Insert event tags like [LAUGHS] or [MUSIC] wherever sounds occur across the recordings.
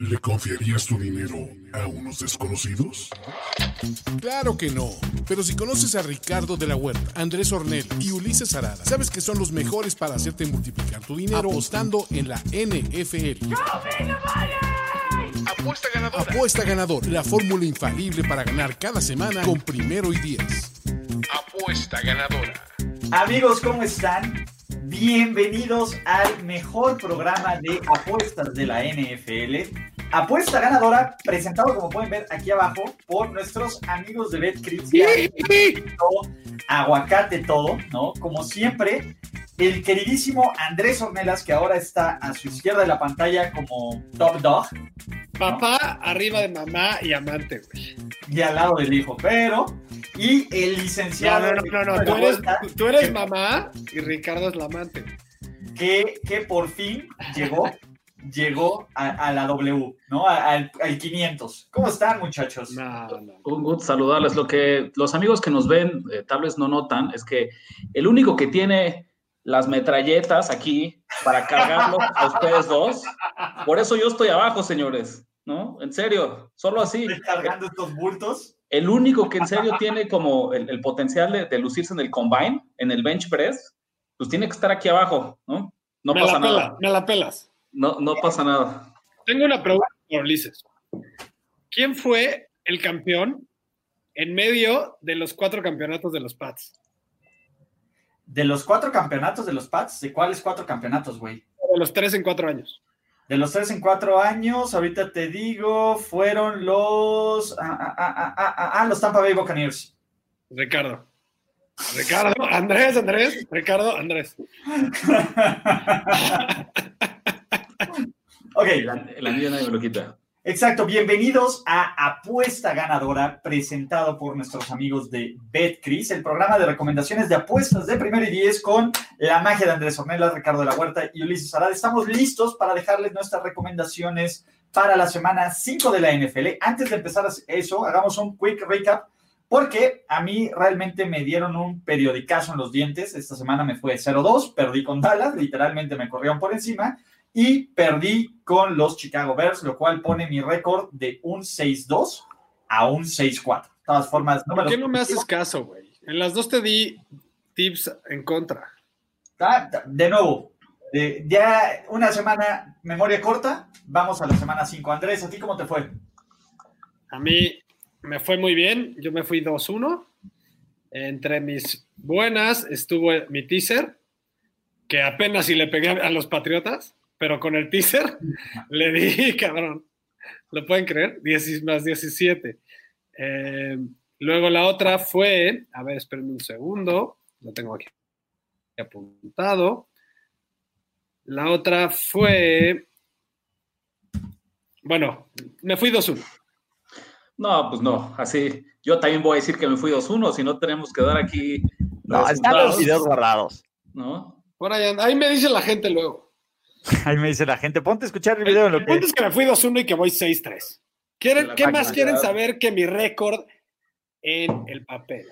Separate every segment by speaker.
Speaker 1: ¿Le confiarías tu dinero a unos desconocidos?
Speaker 2: Claro que no. Pero si conoces a Ricardo de la Huerta, Andrés Ornel y Ulises Arada, sabes que son los mejores para hacerte multiplicar tu dinero apostando en la NFL. Apuesta ganadora. Apuesta ganadora. La fórmula infalible para ganar cada semana con primero y diez. Apuesta ganadora.
Speaker 3: Amigos, ¿cómo están? Bienvenidos al mejor programa de apuestas de la NFL. Apuesta ganadora, presentado como pueden ver aquí abajo por nuestros amigos de BetCris. Aguacate todo, ¿no? Como siempre, el queridísimo Andrés Ornelas, que ahora está a su izquierda de la pantalla como top dog.
Speaker 4: Papá arriba de mamá y amante, güey.
Speaker 3: Y al lado del hijo, pero. Y el licenciado.
Speaker 4: No, no, no, no, Tú, eres, tú eres mamá y Ricardo es la amante.
Speaker 3: Que, que por fin llegó llegó a, la W, ¿no? Al, 500. ¿Cómo están, muchachos?
Speaker 5: Un gusto saludarles. Lo que los amigos que nos ven eh, tal vez no notan es que el único que tiene las metralletas aquí para cargarlo [LAUGHS] a ustedes dos, por eso yo estoy abajo, señores, ¿no? En serio, solo así.
Speaker 3: cargando estos bultos?
Speaker 5: El único que en serio tiene como el, potencial de, lucirse en el combine, en el bench press, pues tiene que estar aquí abajo, ¿no? No pasa nada.
Speaker 4: me la pelas.
Speaker 5: No, no pasa nada.
Speaker 4: Tengo una pregunta por Ulises. ¿Quién fue el campeón en medio de los cuatro campeonatos de los Pats?
Speaker 3: ¿De los cuatro campeonatos de los Pats? ¿De cuáles cuatro campeonatos, güey?
Speaker 4: De los tres en cuatro años.
Speaker 3: De los tres en cuatro años, ahorita te digo, fueron los. Ah, ah, ah, ah, ah los Tampa Bay Buccaneers.
Speaker 4: Ricardo. Ricardo, Andrés, Andrés, Ricardo, Andrés. [LAUGHS]
Speaker 3: Ok.
Speaker 5: La, niña nadie me lo quita.
Speaker 3: Exacto, bienvenidos a Apuesta Ganadora, presentado por nuestros amigos de BetCris, el programa de recomendaciones de apuestas de primero y diez con la magia de Andrés Ornelas, Ricardo de la Huerta y Ulises Arad. Estamos listos para dejarles nuestras recomendaciones para la semana 5 de la NFL. Antes de empezar eso, hagamos un quick recap, porque a mí realmente me dieron un periodicazo en los dientes. Esta semana me fue 0-2, perdí con Dallas, literalmente me corrieron por encima y perdí con los Chicago Bears, lo cual pone mi récord de un 6-2 a un 6-4. De todas formas,
Speaker 4: ¿por qué no me haces caso, güey? En las dos te di tips en contra.
Speaker 3: Ah, de nuevo, ya una semana, memoria corta, vamos a la semana 5. Andrés, ¿a ti cómo te fue?
Speaker 4: A mí me fue muy bien, yo me fui 2-1. Entre mis buenas estuvo mi teaser, que apenas si le pegué a los Patriotas pero con el teaser [LAUGHS] le di, cabrón, ¿lo pueden creer? 10 más 17. Eh, luego la otra fue, a ver, espérenme un segundo, lo tengo aquí apuntado. La otra fue, bueno, me fui 2-1.
Speaker 5: No, pues no, así. Yo también voy a decir que me fui 2-1, si no tenemos que dar aquí.
Speaker 6: No, están los videos guardados.
Speaker 5: ¿No?
Speaker 4: Por ahí, ahí me dice la gente luego. [LAUGHS]
Speaker 6: Ahí me dice la gente, ponte a escuchar el video.
Speaker 4: El, lo punto es que me fui 2-1 y que voy 6-3. ¿Qué más quieren saber que mi récord en el papel?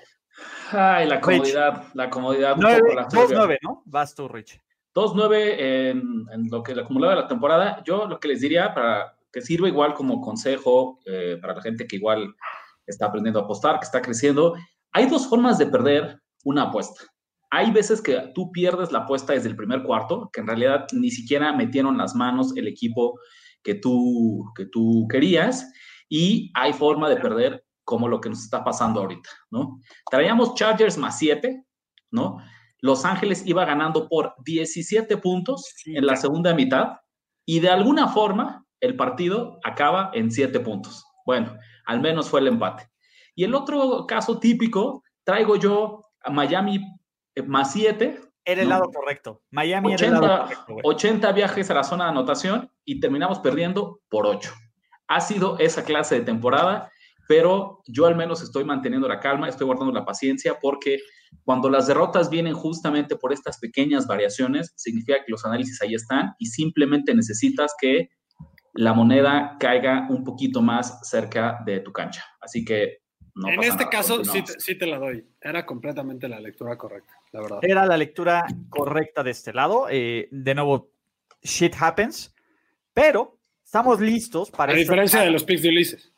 Speaker 5: Ay, la comodidad, la comodidad.
Speaker 6: 2-9, ¿no? Vas tú, Rich.
Speaker 5: 2-9 en, en, lo que le acumulado de la temporada. Yo lo que les diría para que sirva igual como consejo eh, para la gente que igual está aprendiendo a apostar, que está creciendo, hay dos formas de perder una apuesta. Hay veces que tú pierdes la apuesta desde el primer cuarto, que en realidad ni siquiera metieron las manos el equipo que tú, que tú querías, y hay forma de perder como lo que nos está pasando ahorita, ¿no? Traíamos Chargers más 7, ¿no? Los Ángeles iba ganando por 17 puntos en la segunda mitad y de alguna forma el partido acaba en 7 puntos. Bueno, al menos fue el empate. Y el otro caso típico, traigo yo a Miami más 7.
Speaker 6: Era el lado correcto. Miami
Speaker 5: 80, era el lado correcto. 80 viajes a la zona de anotación y terminamos perdiendo por 8. Ha sido esa clase de temporada, pero yo al menos estoy manteniendo la calma, estoy guardando la paciencia porque cuando las derrotas vienen justamente por estas pequeñas variaciones, significa que los análisis ahí están y simplemente necesitas que la moneda caiga un poquito más cerca de tu cancha. Así que
Speaker 4: en este caso sí te, la doy. Era completamente la lectura correcta, la verdad.
Speaker 6: Era la lectura correcta de este lado. Eh, de nuevo, shit happens. Pero
Speaker 3: estamos listos para
Speaker 4: A
Speaker 3: esta
Speaker 4: diferencia de los picks de Ulises.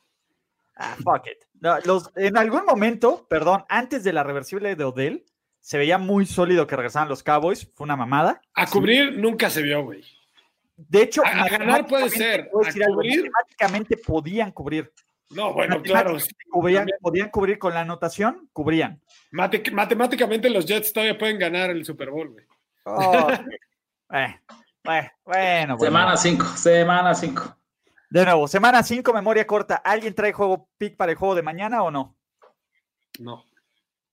Speaker 3: Ah, fuck it. No, los- en algún momento, perdón, antes de la reversible de Odell, se veía muy sólido que regresaban los Cowboys. Fue una mamada.
Speaker 4: A cubrir nunca se vio, güey.
Speaker 3: De hecho,
Speaker 4: A- a ganar puede ser,
Speaker 3: a
Speaker 4: a
Speaker 3: decir algo,
Speaker 4: cubrir-
Speaker 3: matemáticamente podían cubrir.
Speaker 4: No, bueno, claro.
Speaker 3: Cubrían- podían cubrir con la anotación, cubrían.
Speaker 4: Mate- matemáticamente los Jets todavía pueden ganar el Super Bowl, güey.
Speaker 3: Oh, eh, [LAUGHS] eh, bueno, bueno.
Speaker 5: Semana 5, semana 5.
Speaker 3: De nuevo, semana 5, memoria corta. ¿Alguien trae juego pick para el juego de mañana o no?
Speaker 4: No.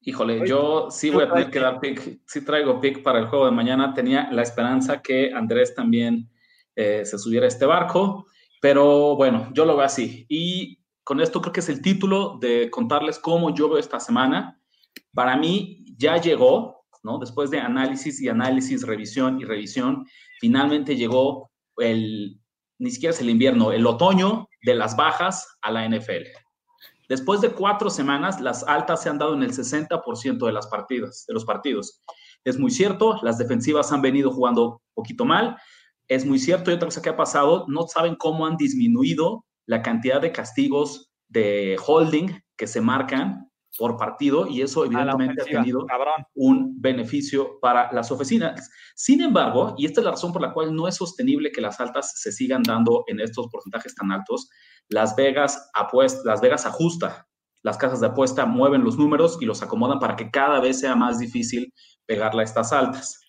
Speaker 5: Híjole, yo sí voy a tener que dar pick, sí traigo pick para el juego de mañana. Tenía la esperanza que Andrés también eh, se subiera a este barco, pero bueno, yo lo veo así. Y con esto creo que es el título de contarles cómo yo veo esta semana. Para mí ya llegó, ¿no? Después de análisis y análisis, revisión y revisión, finalmente llegó el, ni siquiera es el invierno, el otoño de las bajas a la NFL. Después de cuatro semanas, las altas se han dado en el 60% de las partidas, de los partidos. Es muy cierto, las defensivas han venido jugando un poquito mal. Es muy cierto, y otra cosa que ha pasado, no saben cómo han disminuido la cantidad de castigos de holding que se marcan por partido y eso evidentemente ha tenido
Speaker 3: cabrón.
Speaker 5: un beneficio para las oficinas. Sin embargo, y esta es la razón por la cual no es sostenible que las altas se sigan dando en estos porcentajes tan altos, Las Vegas apuesta, Las Vegas ajusta, las casas de apuesta mueven los números y los acomodan para que cada vez sea más difícil pegarle a estas altas.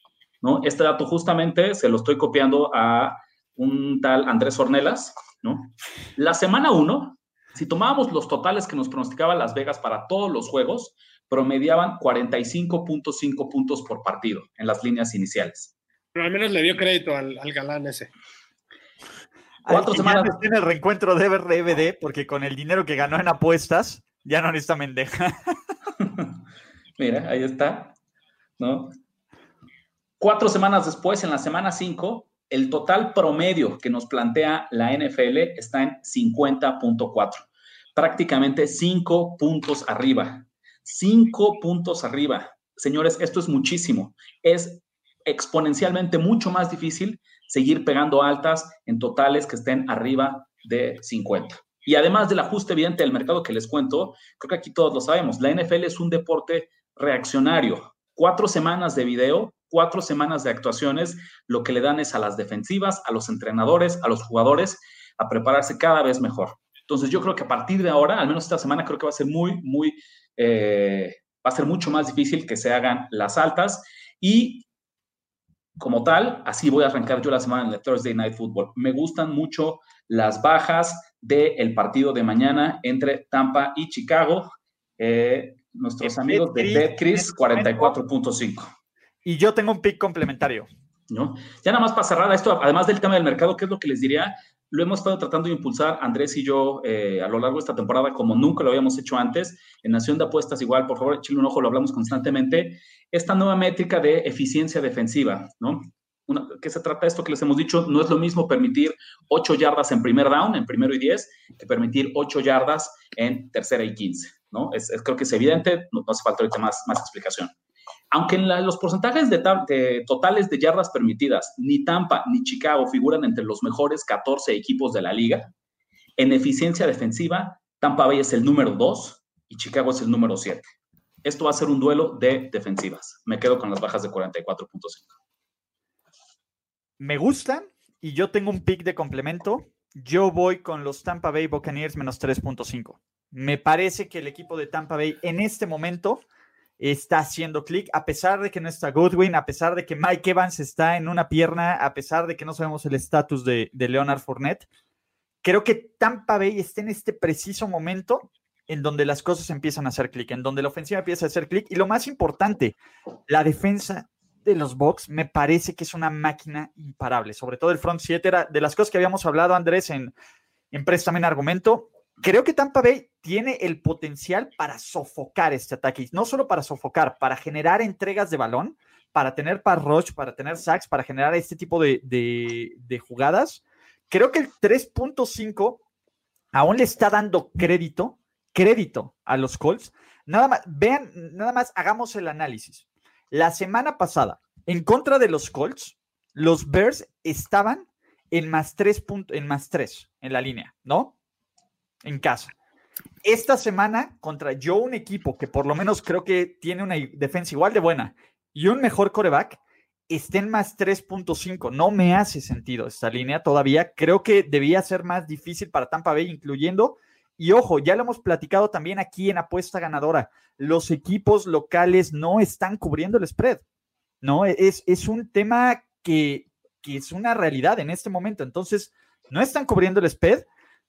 Speaker 5: ¿no? Este dato justamente se lo estoy copiando a un tal Andrés Ornelas. ¿no? La semana 1, si tomábamos los totales que nos pronosticaba Las Vegas para todos los juegos, promediaban 45.5 puntos por partido en las líneas iniciales.
Speaker 4: Pero al menos le dio crédito al, al galán ese.
Speaker 5: Cuatro
Speaker 3: ya
Speaker 5: semanas.
Speaker 3: en el reencuentro de RBD, porque con el dinero que ganó en apuestas, ya no necesita mendeja. [LAUGHS]
Speaker 5: Mira, ahí está. ¿no? Cuatro semanas después, en la semana 5, el total promedio que nos plantea la NFL está en 50.4. Prácticamente cinco puntos arriba. Cinco puntos arriba. Señores, esto es muchísimo. Es exponencialmente mucho más difícil seguir pegando altas en totales que estén arriba de 50. Y además del ajuste evidente del mercado que les cuento, creo que aquí todos lo sabemos, la NFL es un deporte reaccionario. Cuatro semanas de video, cuatro semanas de actuaciones, lo que le dan es a las defensivas, a los entrenadores, a los jugadores, a prepararse cada vez mejor. Entonces yo creo que a partir de ahora, al menos esta semana, creo que va a ser muy, muy, eh, va a ser mucho más difícil que se hagan las altas y como tal, así voy a arrancar yo la semana en el Thursday Night Football. Me gustan mucho las bajas del partido de mañana entre Tampa y Chicago. Eh, nuestros amigos de
Speaker 3: en este
Speaker 5: 44.5.
Speaker 3: Y yo tengo un pick complementario.
Speaker 5: ¿no? Ya nada más para cerrar esto, además del tema del mercado, ¿qué es lo que les diría? Lo hemos estado tratando de impulsar Andrés y yo eh, a lo largo de esta temporada, como nunca lo habíamos hecho antes. En Nación de Apuestas, igual, por favor, échenle un ojo, lo hablamos constantemente. Esta nueva métrica de eficiencia defensiva, ¿no? ¿Qué se trata esto que les hemos dicho? No es lo mismo permitir 8 yardas en primer down, en primero y 10, que permitir 8 yardas en tercera y 15, ¿no? Es creo que es evidente, no, no hace falta ahorita más, más explicación. Aunque en los porcentajes totales de yardas permitidas, ni Tampa ni Chicago figuran entre los mejores 14 equipos de la liga, en eficiencia defensiva, Tampa Bay es el número 2 y Chicago es el número 7. Esto va a ser un duelo de defensivas. Me quedo con las bajas de 44.5.
Speaker 3: Me gustan y yo tengo un pick de complemento. Yo voy con los Tampa Bay Buccaneers menos 3.5. Me parece que el equipo de Tampa Bay en este momento está haciendo clic, a pesar de que no está Goodwin, a pesar de que Mike Evans está en una pierna, a pesar de que no sabemos el estatus de, de Leonard Fournette. Creo que Tampa Bay está en este preciso momento en donde las cosas empiezan a hacer clic, en donde la ofensiva empieza a hacer clic. Y lo más importante, la defensa de los Bucks me parece que es una máquina imparable, sobre todo el front 7 era de las cosas que habíamos hablado, Andrés, en, en Préstame en Argumento. Creo que Tampa Bay tiene el potencial para sofocar este ataque, no solo para sofocar, para generar entregas de balón, para tener par rush, para tener sacks, para generar este tipo de, jugadas. Creo que el 3.5 aún le está dando crédito, crédito a los Colts. Nada más, vean, nada más hagamos el análisis. La semana pasada, en contra de los Colts, los Bears estaban en más tres puntos, en más tres en la línea, ¿no? En casa. Esta semana contra yo, un equipo que por lo menos creo que tiene una defensa igual de buena y un mejor coreback, estén más 3.5. No me hace sentido esta línea todavía. Creo que debía ser más difícil para Tampa Bay, incluyendo. Y ojo, ya lo hemos platicado también aquí en apuesta ganadora. Los equipos locales no están cubriendo el spread. No, es, es un tema que, que es una realidad en este momento. Entonces, no están cubriendo el spread.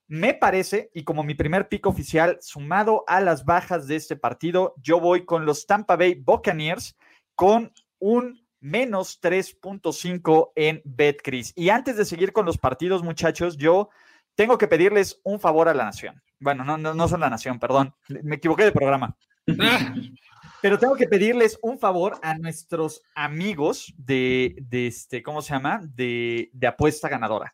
Speaker 3: Me parece, y como mi primer pico oficial, sumado a las bajas de este partido, yo voy con los Tampa Bay Buccaneers con un menos 3.5 en BetCris. Y antes de seguir con los partidos, muchachos, yo tengo que pedirles un favor a la nación. Bueno, no, no, no son la nación, perdón, me equivoqué de programa. Pero tengo que pedirles un favor a nuestros amigos de, de este, ¿cómo se llama? De, de apuesta ganadora.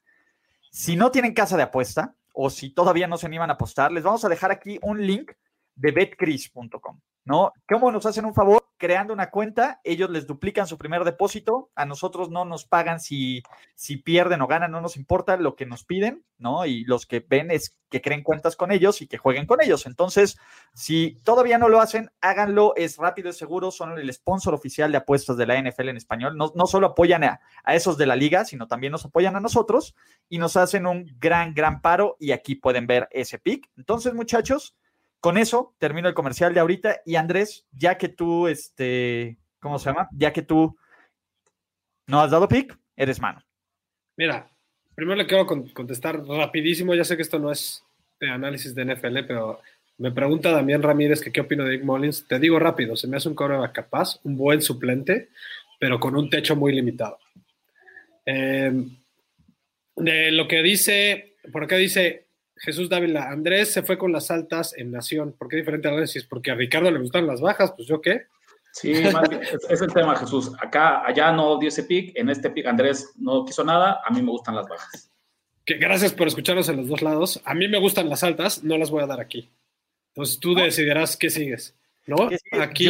Speaker 3: Si no tienen casa de apuesta o si todavía no se animan a apostar, les vamos a dejar aquí un link de betcris.com. ¿no? ¿Cómo nos hacen un favor? Creando una cuenta, ellos les duplican su primer depósito, a nosotros no nos pagan si, si pierden o ganan, no nos importa lo que nos piden, ¿no? Y los que ven es que creen cuentas con ellos y que jueguen con ellos. Entonces, si todavía no lo hacen, háganlo, es rápido y seguro, son el sponsor oficial de apuestas de la NFL en español. No, no solo apoyan a, a esos de la liga, sino también nos apoyan a nosotros y nos hacen un gran, gran paro y aquí pueden ver ese pick. Entonces, muchachos, con eso termino el comercial de ahorita. Y Andrés, ya que tú, este, ¿cómo se llama? Ya que tú no has dado pick, eres mano.
Speaker 4: Mira, primero le quiero contestar rapidísimo. Ya sé que esto no es de análisis de NFL, pero me pregunta Damián Ramírez que qué opino de Nick Mullins. Te digo rápido, se me hace un coreback capaz, un buen suplente, pero con un techo muy limitado. Eh, de lo que dice, por acá dice, Jesús Dávila, Andrés se fue con las altas en Nación. ¿Por qué diferente a es Porque a Ricardo le gustan las bajas, pues yo qué.
Speaker 5: Sí, es, el tema, Jesús. Acá, allá no dio ese pick, en este pick Andrés no quiso nada, a mí me gustan las bajas.
Speaker 4: Que gracias por escucharnos en los dos lados. A mí me gustan las altas, no las voy a dar aquí. Entonces tú decidirás qué sigues, ¿no? Aquí,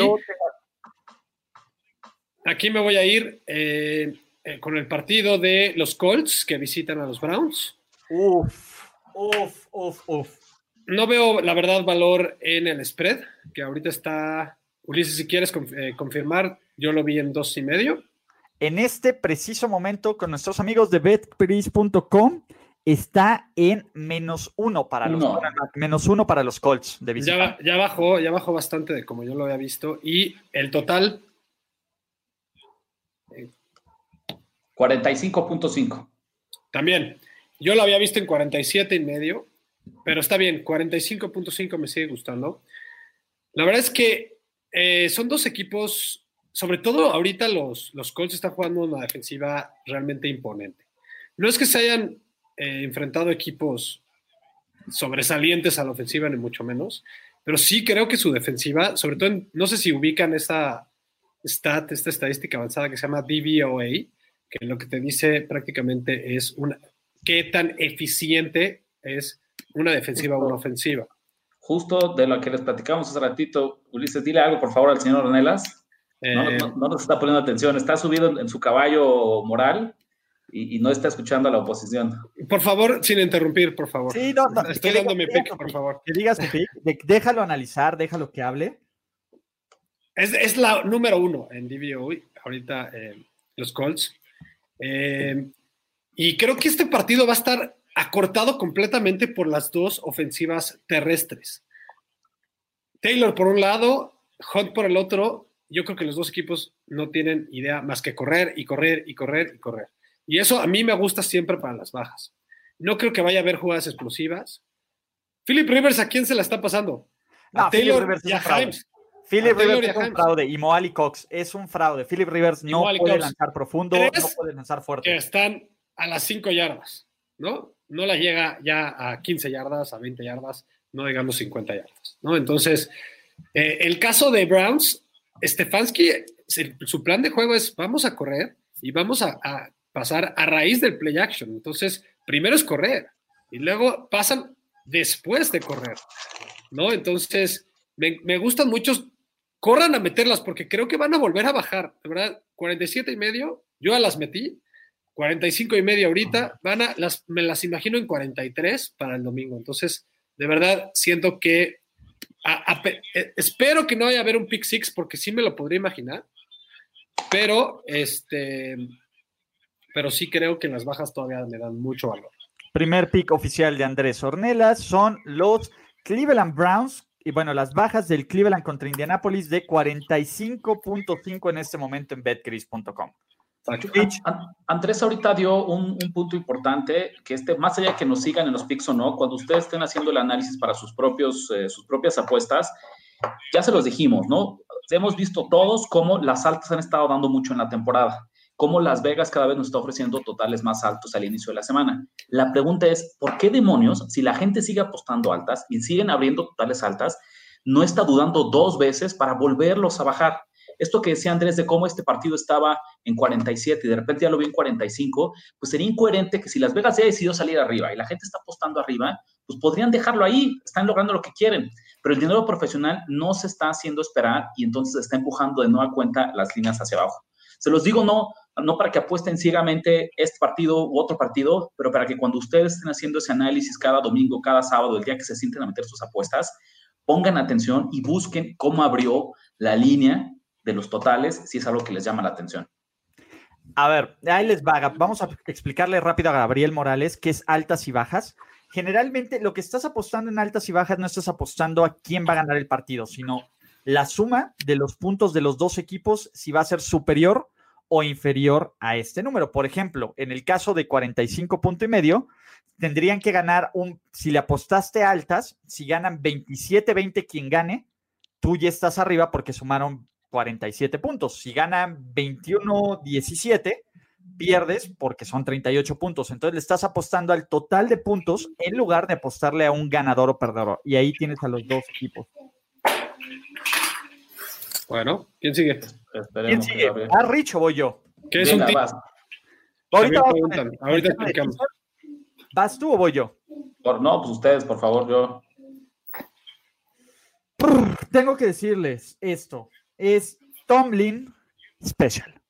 Speaker 4: aquí me voy a ir eh, eh, con el partido de los Colts que visitan a los Browns.
Speaker 3: Uf. Uf, uf, uf.
Speaker 4: No veo, la verdad, valor en el spread, que ahorita está. Ulises, si quieres eh, confirmar, yo lo vi en dos y medio.
Speaker 3: En este preciso momento, con nuestros amigos de betpris.com, está en menos uno para los menos uno para los Colts de
Speaker 4: visita. Ya, ya, bajó, ya bajó bastante de como yo lo había visto. Y el total.
Speaker 5: 45.5.
Speaker 4: También. Yo lo había visto en 47 y medio, pero está bien, 45.5 me sigue gustando. La verdad es que eh, son dos equipos, sobre todo ahorita los, los Colts están jugando una defensiva realmente imponente. No es que se hayan eh, enfrentado equipos sobresalientes a la ofensiva, ni mucho menos, pero sí creo que su defensiva, sobre todo, no sé si ubican esta stat, esta estadística avanzada que se llama DVOA, que lo que te dice prácticamente es una, qué tan eficiente es una defensiva o una ofensiva.
Speaker 5: Justo de lo que les platicamos hace ratito, Ulises, dile algo por favor al señor Ornelas. No, eh, nos está poniendo atención, está subido en, su caballo moral y, no está escuchando a la oposición.
Speaker 4: Por favor, sin interrumpir, por favor.
Speaker 3: Sí, no, no.
Speaker 4: Estoy dando mi pick, por favor.
Speaker 3: Que digas tu pick, déjalo analizar, déjalo que hable.
Speaker 4: Es, es la número uno en DVO, ahorita eh, los Colts. Eh, y creo que este partido va a estar acortado completamente por las dos ofensivas terrestres. Taylor por un lado, Hunt por el otro. Yo creo que los dos equipos no tienen idea más que correr y correr y correr y correr. Y eso a mí me gusta siempre para las bajas. No creo que vaya a haber jugadas explosivas. Philip Rivers, ¿a quién se la está pasando?
Speaker 3: A Taylor y a Himes. Philip Rivers es un fraude y Moali Cox es un fraude. Philip Rivers no puede lanzar profundo, no puede lanzar fuerte.
Speaker 4: Están a las 5 yardas, ¿no? No la llega ya a 15 yardas, a 20 yardas, no digamos 50 yardas, ¿no? Entonces, eh, el caso de Browns, Stefanski, su plan de juego es vamos a correr y vamos a, pasar a raíz del play action. Entonces, primero es correr y luego pasan después de correr, ¿no? Entonces, me, me gustan muchos, corran a meterlas porque creo que van a volver a bajar, verdad, 47 y medio, yo ya las metí, 45 y media ahorita, van a, las, me las imagino en 43 para el domingo. Entonces, de verdad, siento que eh, espero que no vaya a haber un pick six porque sí me lo podría imaginar, pero este, pero sí creo que las bajas todavía le dan mucho valor.
Speaker 3: Primer pick oficial de Andrés Ornelas son los Cleveland Browns y bueno, las bajas del Cleveland contra Indianapolis de 45.5 en este momento en betcris.com.
Speaker 5: Andrés ahorita dio un, punto importante, que este, más allá de que nos sigan en los picks o no, cuando ustedes estén haciendo el análisis para sus, propios, eh, sus propias apuestas, ya se los dijimos, ¿no? Hemos visto todos cómo las altas han estado dando mucho en la temporada, cómo Las Vegas cada vez nos está ofreciendo totales más altos al inicio de la semana. La pregunta es, ¿por qué demonios, si la gente sigue apostando altas y siguen abriendo totales altas, no está dudando dos veces para volverlos a bajar? Esto que decía Andrés de cómo este partido estaba en 47 y de repente ya lo vi en 45, pues sería incoherente que si Las Vegas ya decidió salir arriba y la gente está apostando arriba, pues podrían dejarlo ahí, están logrando lo que quieren, pero el dinero profesional no se está haciendo esperar y entonces está empujando de nueva cuenta las líneas hacia abajo. Se los digo no, no para que apuesten ciegamente este partido u otro partido, pero para que cuando ustedes estén haciendo ese análisis cada domingo, cada sábado, el día que se sienten a meter sus apuestas, pongan atención y busquen cómo abrió la línea de los totales si es algo que les llama la atención.
Speaker 3: A ver, ahí les va. Vamos a explicarle rápido a Gabriel Morales qué es altas y bajas. Generalmente lo que estás apostando en altas y bajas no estás apostando a quién va a ganar el partido, sino la suma de los puntos de los dos equipos si va a ser superior o inferior a este número. Por ejemplo, en el caso de 45 puntos y medio, tendrían que ganar un, si le apostaste altas, si ganan 27-20 quien gane, tú ya estás arriba porque sumaron 47 puntos. Si ganan 21-17, pierdes porque son 38 puntos. Entonces le estás apostando al total de puntos en lugar de apostarle a un ganador o perdedor. Y ahí tienes a los dos equipos.
Speaker 4: Bueno, ¿quién sigue?
Speaker 3: ¿Quién sigue? ¿A Rich o voy yo?
Speaker 4: ¿Qué es un
Speaker 3: Ahorita, ahorita explicamos. ¿Vas tú o voy yo?
Speaker 5: Por, no, pues ustedes, por favor, yo.
Speaker 3: Tengo que decirles esto es Tomlin Special.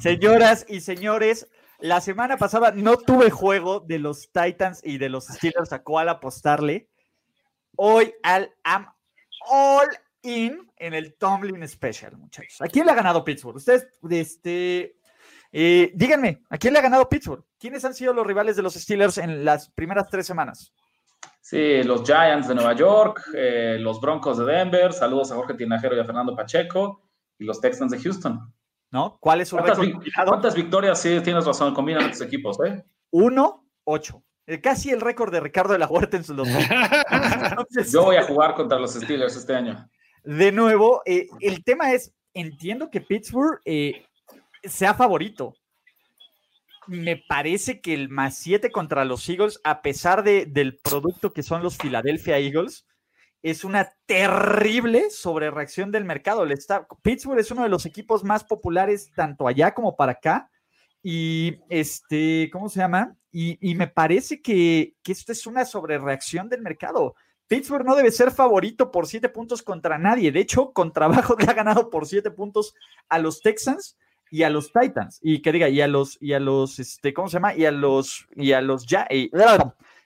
Speaker 3: Señoras y señores, la semana pasada no tuve juego de los Titans y de los Steelers a cuál apostarle. Hoy al am all in en el Tomlin Special, muchachos. ¿A quién le ha ganado Pittsburgh? Ustedes, este, eh, díganme, ¿a quién le ha ganado Pittsburgh? ¿Quiénes han sido los rivales de los Steelers en las primeras tres semanas?
Speaker 5: Sí, los Giants de Nueva York, eh, los Broncos de Denver, saludos a Jorge Tinajero y a Fernando Pacheco, y los Texans de Houston.
Speaker 3: ¿No? ¿Cuál es su
Speaker 5: ¿Cuántas, ¿Cuántas victorias? Sí, tienes razón, combinan estos equipos, ¿eh?
Speaker 3: Uno, ocho. Eh, casi el récord de Ricardo de la Huerta en sus dos.
Speaker 5: Yo voy a jugar contra los Steelers este año.
Speaker 3: De nuevo, eh, el tema es, entiendo que Pittsburgh sea favorito, me parece que el más 7 contra los Eagles, a pesar de, del producto que son los Philadelphia Eagles, es una terrible sobrereacción del mercado. Está, Pittsburgh es uno de los equipos más populares tanto allá como para acá. Y este, ¿cómo se llama? Y, me parece que, que, esto es una sobrereacción del mercado. Pittsburgh no debe ser favorito por siete puntos contra nadie. De hecho, con trabajo [LAUGHS] le ha ganado por siete puntos a los Texans y a los Titans, y que diga, y a los, y a los, este, ¿cómo se llama? Y a los, y a los, y,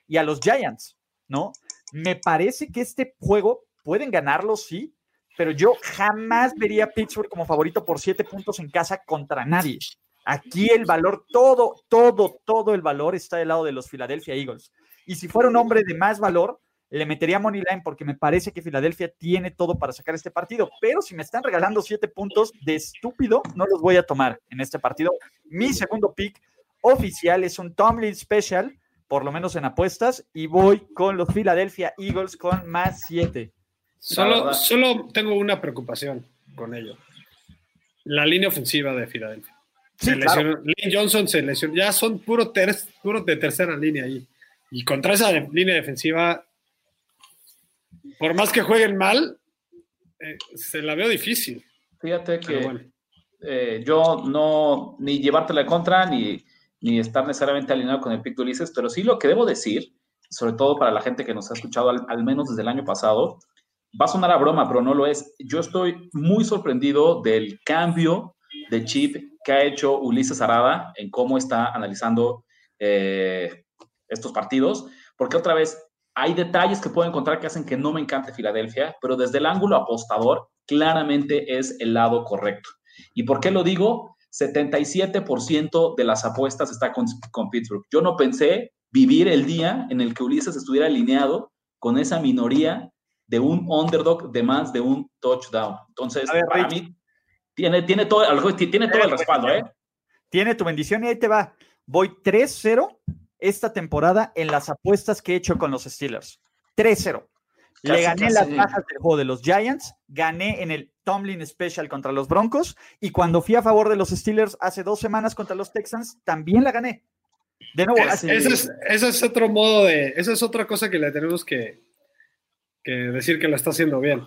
Speaker 3: y a los Giants, ¿no? Me parece que este juego pueden ganarlo, sí, pero yo jamás vería a Pittsburgh como favorito por siete puntos en casa contra nadie. Aquí el valor, todo, todo, todo el valor está del lado de los Philadelphia Eagles. Y si fuera un hombre de más valor, le metería money line porque me parece que Filadelfia tiene todo para sacar este partido. Pero si me están regalando siete puntos de estúpido, no los voy a tomar en este partido. Mi segundo pick oficial es un Tomlin Special, por lo menos en apuestas, y voy con los Philadelphia Eagles con más siete.
Speaker 4: Solo, solo tengo una preocupación con ello. La línea ofensiva de Filadelfia. Sí, Johnson se lesionó. Ya son puro, puro de tercera línea ahí. Y contra esa línea defensiva por más que jueguen mal, eh, se la veo difícil.
Speaker 5: Fíjate que eh, yo no, ni llevártela de contra, ni, ni estar necesariamente alineado con el pick de Ulises, pero sí lo que debo decir, sobre todo para la gente que nos ha escuchado al, menos desde el año pasado, va a sonar a broma, pero no lo es. Yo estoy muy sorprendido del cambio de chip que ha hecho Ulises Arada en cómo está analizando eh, estos partidos, porque otra vez hay detalles que puedo encontrar que hacen que no me encante Filadelfia, pero desde el ángulo apostador claramente es el lado correcto. ¿Y por qué lo digo? 77% de las apuestas está con, con, Pittsburgh. Yo no pensé vivir el día en el que Ulises estuviera alineado con esa minoría de un underdog de más de un touchdown. Entonces, para mí, tiene, tiene, todo, tiene todo el respaldo, ¿eh?
Speaker 3: Tiene tu bendición y ahí te va. Voy 3-0 esta temporada en las apuestas que he hecho con los Steelers. 3-0. Le gané las bajas del juego de los Giants, gané en el Tomlin Special contra los Broncos y cuando fui a favor de los Steelers hace dos semanas contra los Texans, también la gané.
Speaker 4: De nuevo, ese, es, otro modo de, esa es otra cosa que le tenemos que, que decir que lo está haciendo bien.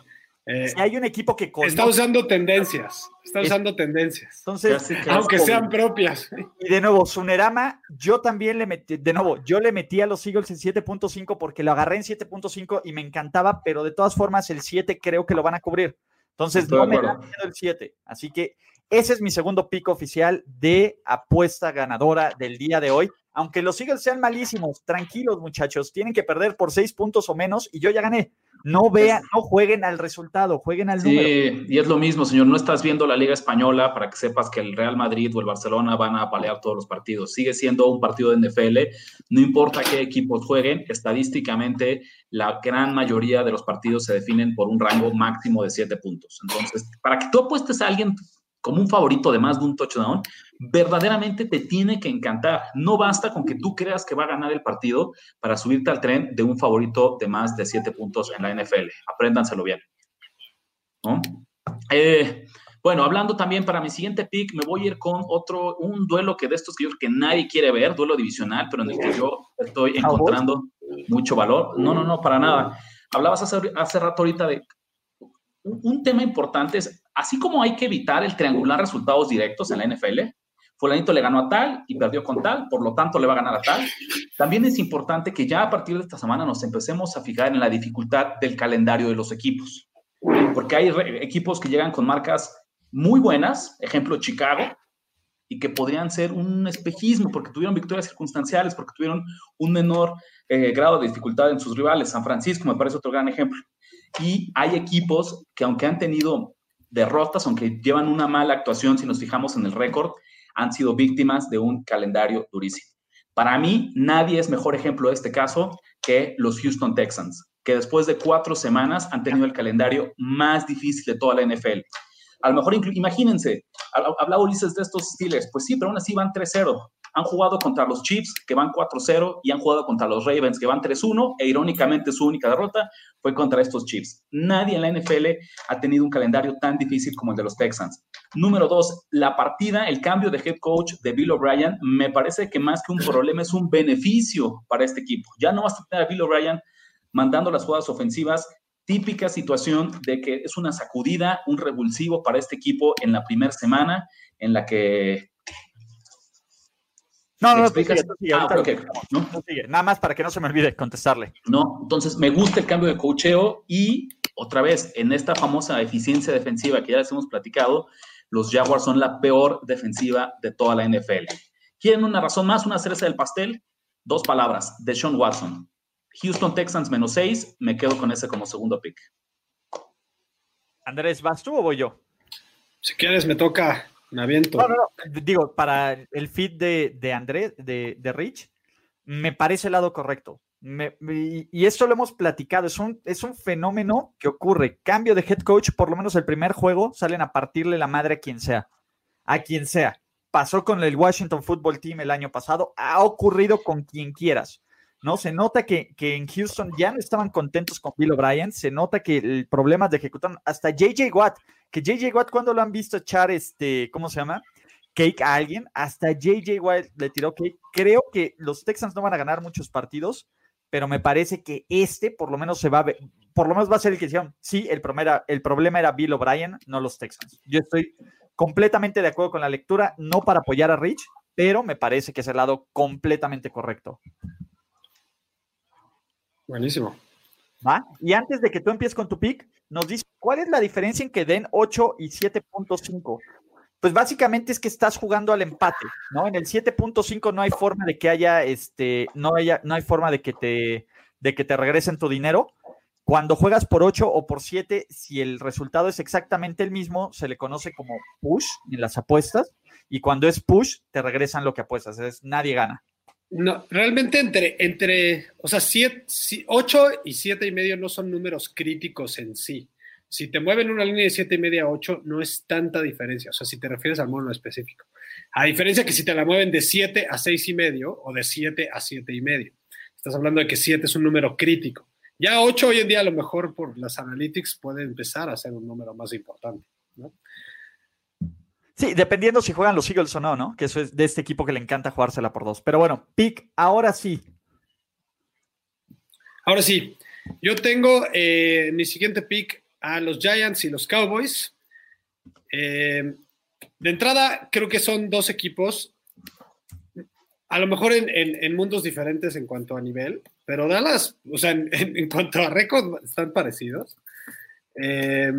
Speaker 3: Eh, si hay un equipo que
Speaker 4: está usando tendencias, está usando tendencias.
Speaker 3: Entonces,
Speaker 4: aunque sean propias.
Speaker 3: Y de nuevo, Sunerama, yo también le metí, de nuevo, yo le metí a los Eagles en 7.5 porque lo agarré en 7.5 y me encantaba, pero de todas formas el 7 creo que lo van a cubrir. Entonces, no me da miedo el 7. Así que ese es mi segundo pico oficial de apuesta ganadora del día de hoy. Aunque los Eagles sean malísimos, tranquilos muchachos, tienen que perder por 6 puntos o menos y yo ya gané. No vean, no jueguen al resultado, jueguen al número.
Speaker 5: Sí, y es lo mismo, señor. No estás viendo la Liga Española para que sepas que el Real Madrid o el Barcelona van a palear todos los partidos. Sigue siendo un partido de NFL. No importa qué equipos jueguen, estadísticamente la gran mayoría de los partidos se definen por un rango máximo de siete puntos. Entonces, para que tú apuestes a alguien como un favorito de más de un touchdown, verdaderamente te tiene que encantar. No basta con que tú creas que va a ganar el partido para subirte al tren de un favorito de más de siete puntos en la NFL. Apréndanselo bien. Eh, bueno, hablando también para mi siguiente pick, me voy a ir con otro, un duelo que de estos que yo creo que nadie quiere ver, duelo divisional, pero en el que yo estoy encontrando mucho valor. No, no, no, para nada. Hablabas hace, hace rato ahorita de un tema importante es, así como hay que evitar el triangular resultados directos en la NFL, fulanito le ganó a tal y perdió con tal, por lo tanto le va a ganar a tal. También es importante que ya a partir de esta semana nos empecemos a fijar en la dificultad del calendario de los equipos, porque hay equipos que llegan con marcas muy buenas, ejemplo Chicago, y que podrían ser un espejismo porque tuvieron victorias circunstanciales, porque tuvieron un menor eh, grado de dificultad en sus rivales. San Francisco me parece otro gran ejemplo. Y hay equipos que aunque han tenido derrotas, aunque llevan una mala actuación, si nos fijamos en el récord, han sido víctimas de un calendario durísimo. Para mí, nadie es mejor ejemplo de este caso que los Houston Texans, que después de cuatro semanas han tenido el calendario más difícil de toda la NFL. A lo mejor, imagínense, hablaba Ulises de estos Steelers, pues sí, pero aún así van 3-0 han jugado contra los Chiefs, que van 4-0, y han jugado contra los Ravens, que van 3-1, e irónicamente su única derrota fue contra estos Chiefs. Nadie en la NFL ha tenido un calendario tan difícil como el de los Texans. Número dos, la partida, el cambio de head coach de Bill O'Brien, me parece que más que un problema es un beneficio para este equipo. Ya no vas a tener a Bill O'Brien mandando las jugadas ofensivas, típica situación de que es una sacudida, un revulsivo para este equipo en la primera semana en la que
Speaker 3: no, no, no, Nada más para que no se me olvide contestarle.
Speaker 5: No, entonces me gusta el cambio de cocheo y otra vez, en esta famosa eficiencia defensiva que ya les hemos platicado, los Jaguars son la peor defensiva de toda la NFL. ¿Quieren una razón más, una cereza del pastel? Dos palabras, de Sean Watson. Houston Texans menos seis, me quedo con ese como segundo pick.
Speaker 3: Andrés, ¿vas tú o voy yo?
Speaker 4: Si quieres, me toca. Me aviento.
Speaker 3: No, no, no. Digo, para el feed de, de Andrés, de, de, Rich, me parece el lado correcto. y, esto lo hemos platicado, es un, es un fenómeno que ocurre. Cambio de head coach, por lo menos el primer juego, salen a partirle la madre a quien sea. A quien sea. Pasó con el Washington Football Team el año pasado, ha ocurrido con quien quieras. ¿no? Se nota que, que, en Houston ya no estaban contentos con Bill O'Brien, se nota que el problema de ejecutar hasta JJ Watt, que JJ Watt cuando lo han visto echar este, ¿cómo se llama? Cake a alguien, hasta JJ Watt le tiró cake. Creo que los Texans no van a ganar muchos partidos, pero me parece que este por lo menos se va a ver, por lo menos va a ser el que decían, sí, el problema, el problema era Bill O'Brien, no los Texans. Yo estoy completamente de acuerdo con la lectura, no para apoyar a Rich, pero me parece que es el lado completamente correcto.
Speaker 4: Buenísimo.
Speaker 3: ¿Va? Y antes de que tú empieces con tu pick, nos dice cuál es la diferencia en que den 8 y 7.5. Pues básicamente es que estás jugando al empate, ¿no? En el 7.5 no hay forma de que haya, este, no haya, no hay forma de que te, de que te regresen tu dinero. Cuando juegas por 8 o por 7, si el resultado es exactamente el mismo, se le conoce como push en las apuestas. Y cuando es push, te regresan lo que apuestas. Es nadie gana.
Speaker 4: No, realmente entre, entre o sea, 8 y 7 y medio no son números críticos en sí. Si te mueven una línea de 7 y media a 8, no es tanta diferencia. O sea, si te refieres al mono específico. A diferencia que si te la mueven de 7 a 6 y medio o de 7 a 7 y medio. Estás hablando de que 7 es un número crítico. Ya 8 hoy en día a lo mejor por las analytics puede empezar a ser un número más importante, ¿no?
Speaker 3: Sí, dependiendo si juegan los Eagles o no, ¿no? Que eso es de este equipo que le encanta jugársela por dos. Pero bueno, pick, ahora sí.
Speaker 4: Ahora sí, yo tengo eh, mi siguiente pick a los Giants y los Cowboys. Eh, de entrada, creo que son dos equipos, a lo mejor en mundos diferentes en cuanto a nivel, pero Dallas, o sea, en, cuanto a récord, están parecidos. Eh,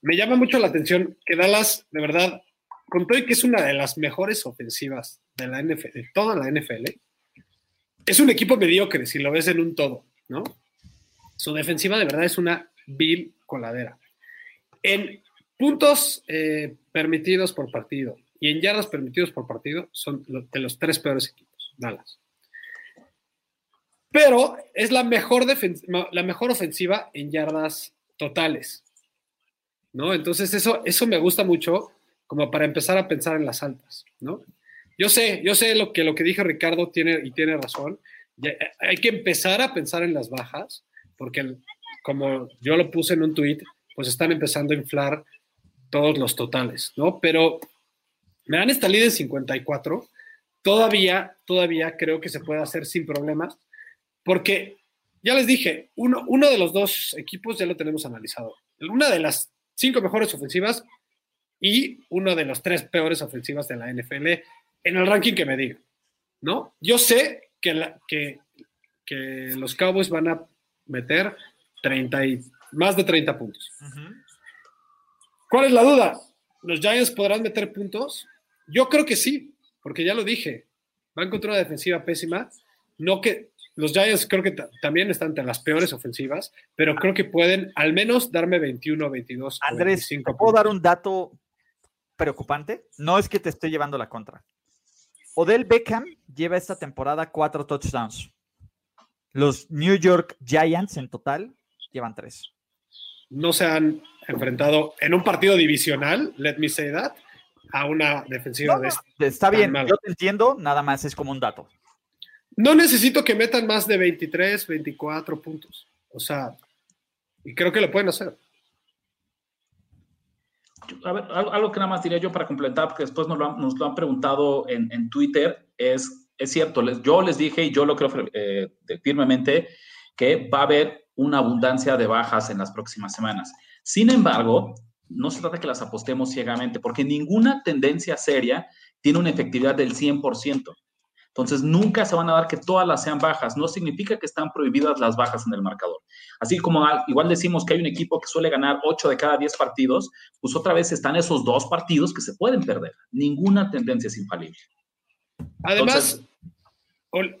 Speaker 4: me llama mucho la atención que Dallas, de verdad, con todo y que es una de las mejores ofensivas de la NFL, de toda la NFL, es un equipo mediocre si lo ves en un todo, ¿no? Su defensiva de verdad es una vil coladera. En puntos eh, permitidos por partido y en yardas permitidos por partido son de los tres peores equipos, Dallas pero es la mejor, la mejor ofensiva en yardas totales. ¿No? Entonces eso, eso me gusta mucho como para empezar a pensar en las altas, ¿no? Yo sé, yo sé lo que, lo que dije Ricardo tiene, y tiene razón. hay que empezar a pensar en las bajas, porque como yo lo puse en un tweet, pues están empezando a inflar todos los totales, ¿no? Pero me dan esta línea de 54. Todavía, todavía creo que se puede hacer sin problemas porque ya les dije, uno, uno de los dos equipos ya lo tenemos analizado. Una de las cinco mejores ofensivas y una de las tres peores ofensivas de la NFL en el ranking que me diga. ¿No? Yo sé que, la, que, que los Cowboys van a meter 30 y, más de 30 puntos. ¿Cuál es la duda? ¿Los Giants podrán meter puntos? Yo creo que sí, porque ya lo dije. Van contra una defensiva pésima. No que los Giants creo que también están entre las peores ofensivas, pero creo que pueden al menos darme 21, 22.
Speaker 3: Andrés, ¿te puedo dar un dato preocupante? No es que te esté llevando la contra. Odell Beckham lleva esta temporada cuatro touchdowns. Los New York Giants en total llevan tres.
Speaker 4: No se han enfrentado en un partido divisional, let me say that, a una defensiva de
Speaker 3: este Está bien, yo te entiendo, nada más es como un dato.
Speaker 4: No necesito que metan más de 23, 24 puntos. O sea, y creo que lo pueden hacer.
Speaker 5: Algo que nada más diría yo para completar, porque después nos lo han, preguntado en, Twitter, es, es cierto, yo les dije y yo lo creo eh, firmemente que va a haber una abundancia de bajas en las próximas semanas. Sin embargo, no se trata de que las apostemos ciegamente, porque ninguna tendencia seria tiene una efectividad del 100%. Entonces, nunca se van a dar que todas las sean bajas. No significa que están prohibidas las bajas en el marcador. Así como igual decimos que hay un equipo que suele ganar 8 de cada 10 partidos, pues otra vez están esos dos partidos que se pueden perder. Ninguna tendencia es infalible.
Speaker 4: Además,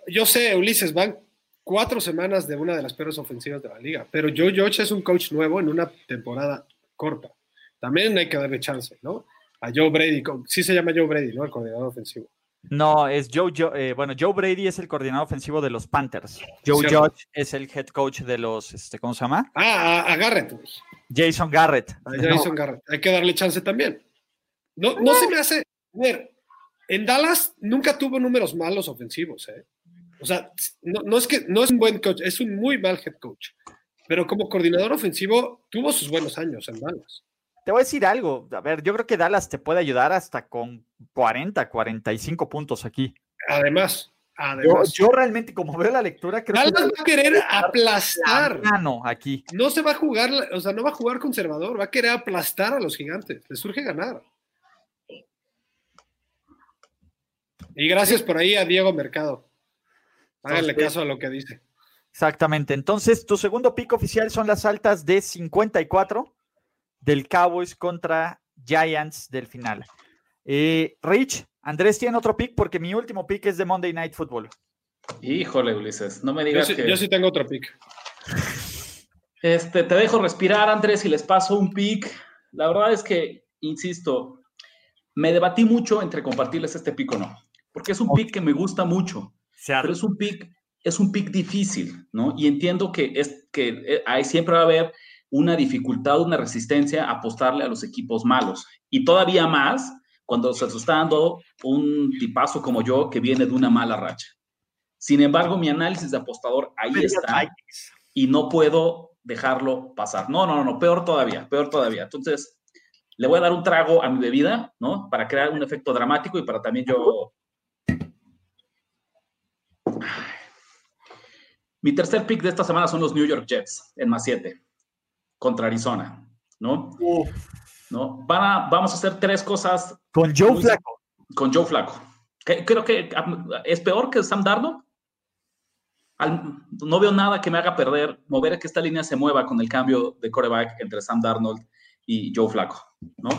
Speaker 4: yo sé, Ulises, van cuatro semanas de una de las peores ofensivas de la liga, pero Joe George es un coach nuevo en una temporada corta. También hay que darle chance, ¿no? A Joe Brady, sí se llama Joe Brady, ¿no? El coordinador ofensivo.
Speaker 3: No, es Joe, eh, bueno, Joe Brady es el coordinador ofensivo de los Panthers. Joe Judge es el head coach de los, este, ¿cómo se llama?
Speaker 4: Ah, a, Garrett.
Speaker 3: Jason Garrett.
Speaker 4: Jason Garrett. Hay que darle chance también. No, no se me hace. A ver, en Dallas nunca tuvo números malos ofensivos, ¿eh? O sea, no, no, es que no es un buen coach, es un muy mal head coach. Pero como coordinador ofensivo tuvo sus buenos años en Dallas.
Speaker 3: Te voy a decir algo. A ver, yo creo que Dallas te puede ayudar hasta con 40, 45 puntos aquí.
Speaker 4: Además, además.
Speaker 3: Yo, realmente, como veo la lectura, creo
Speaker 4: Dallas va a querer aplastar.
Speaker 3: No, aquí.
Speaker 4: No se va a jugar, o sea, no va a jugar conservador, va a querer aplastar a los gigantes. Le surge ganar. Y gracias por ahí a Diego Mercado. Háganle caso a lo que dice.
Speaker 3: Exactamente. Entonces, tu segundo pico oficial son las altas de 54 del Cowboys contra Giants del final. Eh, Rich, Andrés tiene otro pick porque mi último pick es de Monday Night Football.
Speaker 5: Híjole, Ulises, no me
Speaker 4: Yo
Speaker 5: digas
Speaker 4: sí,
Speaker 5: que...
Speaker 4: yo sí tengo otro pick.
Speaker 5: Este, te dejo respirar, Andrés, y les paso un pick. La verdad es que, insisto, me debatí mucho entre compartirles este pick o no, porque es un pick que me gusta mucho, pero es un pick, es un pick difícil, ¿no? Y entiendo que, es, que eh, ahí siempre va a haber una dificultad, una resistencia a apostarle a los equipos malos. Y todavía más cuando se está dando un tipazo como yo que viene de una mala racha. Sin embargo, mi análisis de apostador ahí está y no puedo dejarlo pasar. No, no, no, peor todavía, peor todavía. Entonces, le voy a dar un trago a mi bebida, ¿no? Para crear un efecto dramático y para también yo... Mi tercer pick de esta semana son los New York Jets en más 7 contra Arizona, ¿no? ¿No? Van a- vamos a hacer tres cosas
Speaker 3: Con Joe
Speaker 5: Muy-
Speaker 3: Flaco.
Speaker 5: con Joe Flaco. Que- Creo que es peor que Sam Darnold. Al- no veo nada que me haga perder, mover que esta línea se mueva con el cambio de coreback entre Sam Darnold y Joe Flaco, ¿no?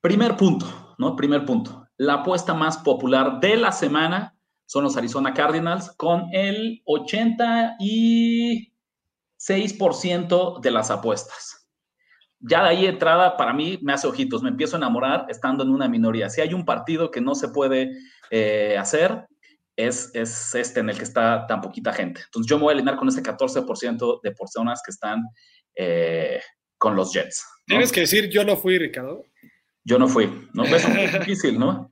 Speaker 5: Primer punto, ¿no? Primer punto. La apuesta más popular de la semana son los Arizona Cardinals con el 86% de las apuestas ya de ahí entrada, para mí, me hace ojitos, me empiezo a enamorar estando en una minoría. Si hay un partido que no se puede eh, hacer, es, es este en el que está tan poquita gente. Entonces yo me voy a alinear con ese 14% de personas que están eh, con los Jets. ¿no?
Speaker 4: Tienes que decir, yo no fui, Ricardo.
Speaker 5: Yo no fui, ¿no? Es muy [LAUGHS] difícil, ¿no?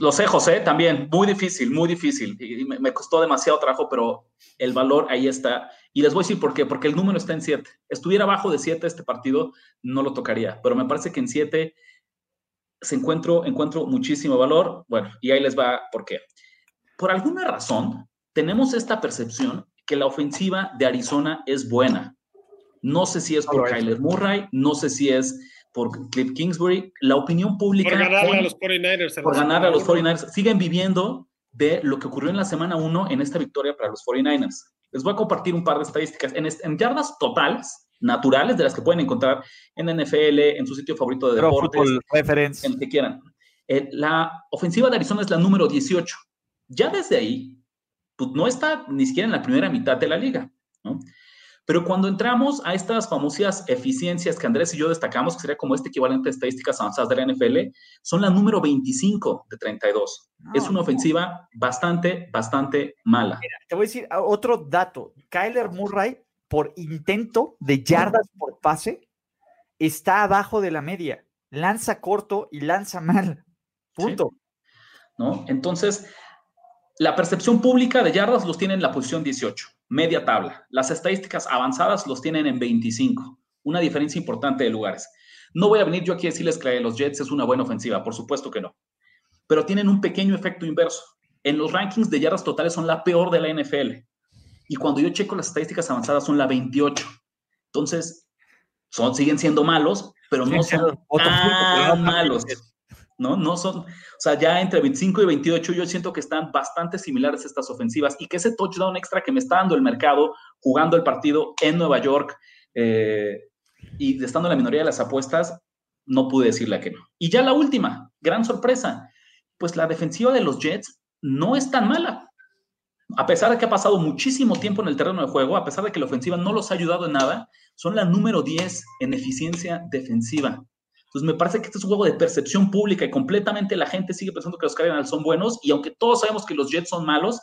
Speaker 5: Lo sé, José, también, muy difícil, muy difícil. Y me, me costó demasiado trabajo, pero el valor ahí está. Y les voy a decir por qué, porque el número está en 7. Estuviera abajo de 7 este partido, no lo tocaría, pero me parece que en 7 se encuentro, encuentro muchísimo valor. Bueno, y ahí les va por qué. Por alguna razón, tenemos esta percepción que la ofensiva de Arizona es buena. No sé si es por
Speaker 3: es.
Speaker 5: Kyler Murray, no sé si es por Cliff Kingsbury. La opinión pública
Speaker 4: Por
Speaker 5: pone-
Speaker 4: a los 49ers. en
Speaker 5: por ganar a los
Speaker 4: semana
Speaker 5: 49ers. Siguen viviendo de lo que ocurrió en la semana 1 en esta victoria para los 49ers. Les voy a compartir un par de estadísticas. En, en yardas totales, naturales, de las que pueden encontrar en NFL, en su sitio favorito de deportes,
Speaker 3: Reference.
Speaker 5: en el que quieran. Eh, la ofensiva de Arizona es la número 18. Ya desde ahí, pues no está ni siquiera en la primera mitad de la liga, ¿no? Pero cuando entramos a estas famosas eficiencias que Andrés y yo destacamos, que sería como este equivalente de estadísticas avanzadas de la NFL, son la número 25 de 32. es una ofensiva bastante, bastante mala.
Speaker 3: Te voy a decir ah, otro dato. Kyler Murray, por intento de yardas por pase, está abajo de la media. Lanza corto y lanza mal. Punto.
Speaker 5: ¿no? Entonces, la percepción pública de yardas los tiene en la posición 18, media tabla. Las estadísticas avanzadas los tienen en 25, una diferencia importante de lugares. No voy a venir yo aquí a decirles que los Jets es una buena ofensiva, por supuesto que no. Pero tienen un pequeño efecto inverso. En los rankings de yardas totales son la peor de la NFL. Y cuando yo checo las estadísticas avanzadas son la 28. Entonces, son, siguen siendo malos, pero no son tan malos. ¿No? No son, o sea, ya entre 25 y 28 yo siento que están bastante similares estas ofensivas y que ese touchdown extra que me está dando el mercado jugando el partido en Nueva York eh, y estando en la minoría de las apuestas, no pude decirle que no. Y ya la última, gran sorpresa, pues la defensiva de los Jets no es tan mala. A pesar de que ha pasado muchísimo tiempo en el terreno de juego, a pesar de que la ofensiva no los ha ayudado en nada, son la número 10 en eficiencia defensiva. Entonces me parece que este es un juego de percepción pública y completamente la gente sigue pensando que los Cardinals son buenos y aunque todos sabemos que los Jets son malos,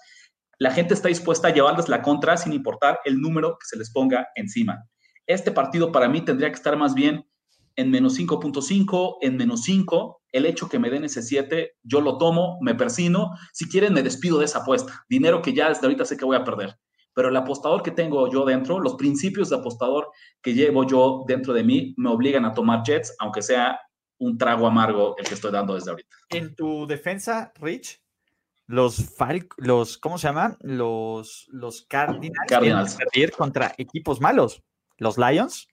Speaker 5: la gente está dispuesta a llevarles la contra sin importar el número que se les ponga encima. Este partido para mí tendría que estar más bien en menos 5.5, en menos 5. El hecho que me den ese 7, yo lo tomo, me persino. Si quieren, me despido de esa apuesta. Dinero que ya desde ahorita sé que voy a perder. Pero el apostador que tengo yo dentro, los principios de apostador que llevo yo dentro de mí, me obligan a tomar Jets, aunque sea un trago amargo el que estoy dando desde ahorita.
Speaker 3: En tu defensa, Rich, los Fal los, ¿cómo se llaman? Los, los Cardinals,
Speaker 5: Cardinals.
Speaker 3: perder contra equipos malos, los Lions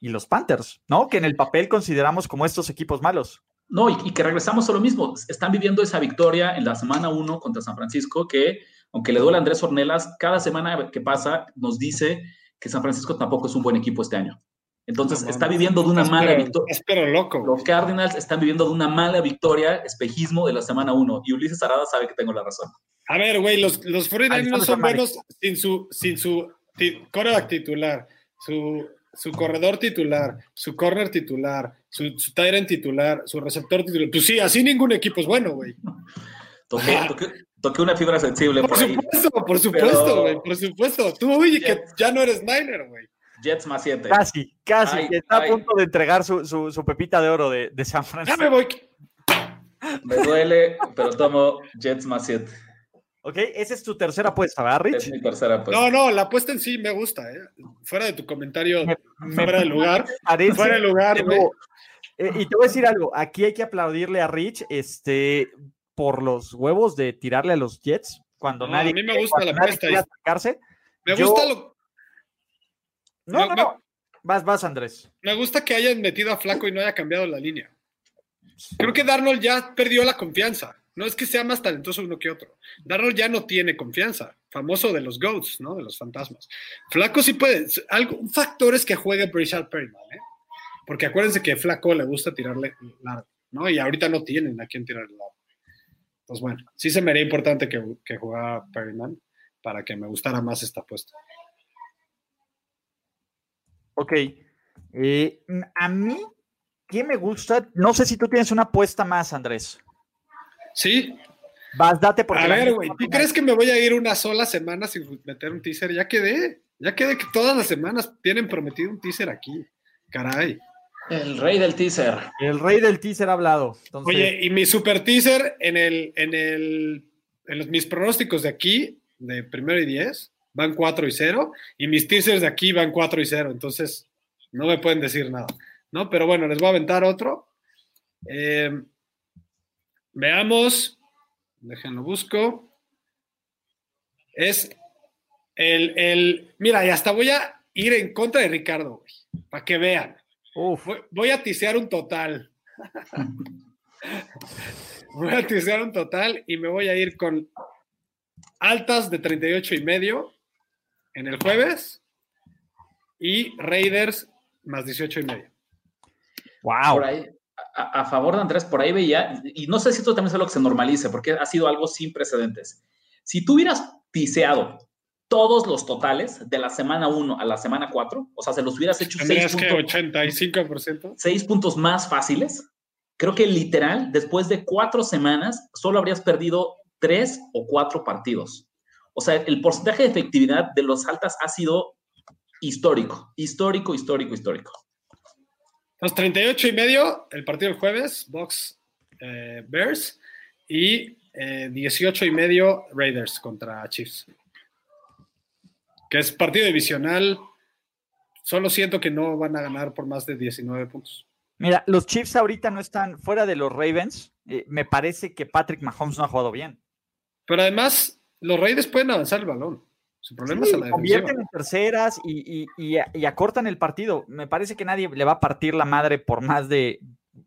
Speaker 3: y los Panthers, ¿no? Que en el papel consideramos como estos equipos malos.
Speaker 5: No, y, y que regresamos a lo mismo. Están viviendo esa victoria en la semana 1 contra San Francisco, que aunque le duele a Andrés Ornelas, cada semana que pasa nos dice que San Francisco tampoco es un buen equipo este año. Entonces
Speaker 4: No,
Speaker 5: está viviendo de una mala victoria.
Speaker 4: estás pero loco.
Speaker 5: Los Cardinals están viviendo de una mala victoria, espejismo de la semana 1. Y Ulises Arada sabe que tengo la razón.
Speaker 4: A ver, güey, los, los 49ers no son buenos sin su, sin su ti- titular, su, su corredor titular, su corner titular, su, su tight end titular, su receptor titular. Pues sí, así ningún equipo es bueno, güey.
Speaker 5: Toqué, toqué- toqué una fibra sensible
Speaker 4: Por
Speaker 5: por ahí.
Speaker 4: supuesto, por supuesto,
Speaker 5: Pero-
Speaker 4: güey, por supuesto. Tú, oye, que ya no eres Niner, güey.
Speaker 5: Jets más 7.
Speaker 3: Casi, casi.
Speaker 5: Ay,
Speaker 3: que está
Speaker 5: ay.
Speaker 3: a punto de entregar su, su- su pepita de oro de, de San
Speaker 4: Ya
Speaker 3: Francisco.
Speaker 4: me voy.
Speaker 5: Me duele, pero tomo Jets más 7.
Speaker 3: Ok, esa es tu tercera apuesta, ¿verdad,
Speaker 5: Es
Speaker 3: Rich?
Speaker 5: mi tercera pues.
Speaker 4: No, no, la apuesta en sí me gusta, ¿eh? Fuera de tu comentario,
Speaker 3: Me- me
Speaker 4: fuera de lugar.
Speaker 3: parece-
Speaker 4: Fuera de lugar, güey.
Speaker 3: Eh, y te voy a decir algo, aquí hay que aplaudirle a Rich este, por los huevos de tirarle a los Jets cuando
Speaker 4: No,
Speaker 3: nadie,
Speaker 4: a mí me gusta la apuesta.
Speaker 3: atacarse.
Speaker 4: Me
Speaker 3: Yo-
Speaker 4: gusta lo,
Speaker 3: No,
Speaker 4: No,
Speaker 3: no,
Speaker 4: me-
Speaker 3: no. Vas, vas, Andrés.
Speaker 4: Me gusta que hayan metido a Flaco y no haya cambiado la línea. Creo que Darnold ya perdió la confianza. No es que sea más talentoso uno que otro. Darnold ya no tiene confianza. Famoso de los GOATs, ¿no? De los fantasmas. Flaco sí puede. Algo, un factor es que juegue Brishad Perryman, ¿eh? Porque acuérdense que Flaco le gusta tirarle largo, ¿no? Y ahorita no tienen a quien tirarle largo. Pues bueno, sí se me haría importante que, que jugara Perryman para que me gustara más esta apuesta.
Speaker 3: Ok. Eh, a mí, ¿qué me gusta? No sé si tú tienes una apuesta más, Andrés.
Speaker 4: Sí,
Speaker 3: Vas, date porque.
Speaker 4: a
Speaker 3: la
Speaker 4: ver, güey, ¿tú crees que me voy a ir una sola semana sin meter un teaser? Ya quedé. Ya quedé que todas las semanas tienen prometido un teaser aquí. Caray.
Speaker 5: El rey del teaser.
Speaker 3: El rey del teaser ha hablado. Entonces,
Speaker 4: Oye, y mi super teaser en el, en el, en los, mis pronósticos de aquí, de primero y diez, van 4 y 0, y mis teasers de aquí van 4 y 0, entonces no me pueden decir nada, ¿no? Pero bueno, les voy a aventar otro. Eh, veamos, déjenlo busco. Es el, el, mira, y hasta voy a ir en contra de Ricardo, güey, para que vean.
Speaker 3: uf,
Speaker 4: Voy, voy a tisear un total. [LAUGHS] voy a tisear un total y me voy a ir con altas de 38 y medio en el jueves y Raiders más 18 y medio.
Speaker 3: wow.
Speaker 5: Por ahí, a, a favor de Andrés, por ahí veía, y no sé si esto también es algo que se normalice, porque ha sido algo sin precedentes. Si tú hubieras tiseado todos los totales de la semana 1 a la semana 4, o sea, se los hubieras hecho 6
Speaker 4: Tendrías que
Speaker 5: puntos,
Speaker 4: 85%.
Speaker 5: seis puntos más fáciles, creo que literal, después de cuatro semanas, solo habrías perdido tres o cuatro partidos. O sea, el porcentaje de efectividad de los altas ha sido histórico, histórico, histórico, histórico.
Speaker 4: Los 38 y medio, el partido del jueves, Box eh, Bears, y eh, 18 y medio Raiders contra Chiefs. Que es partido divisional. Solo siento que no van a ganar por más de 19 puntos.
Speaker 3: Mira, los Chiefs ahorita no están fuera de los Ravens. Eh, me parece que Patrick Mahomes no ha jugado bien.
Speaker 4: Pero además, los Raiders pueden avanzar el balón. Su problema
Speaker 3: Sí,
Speaker 4: es a la
Speaker 3: convierten en terceras y, y- y- y acortan el partido. Me parece que nadie le va a partir la madre por más de,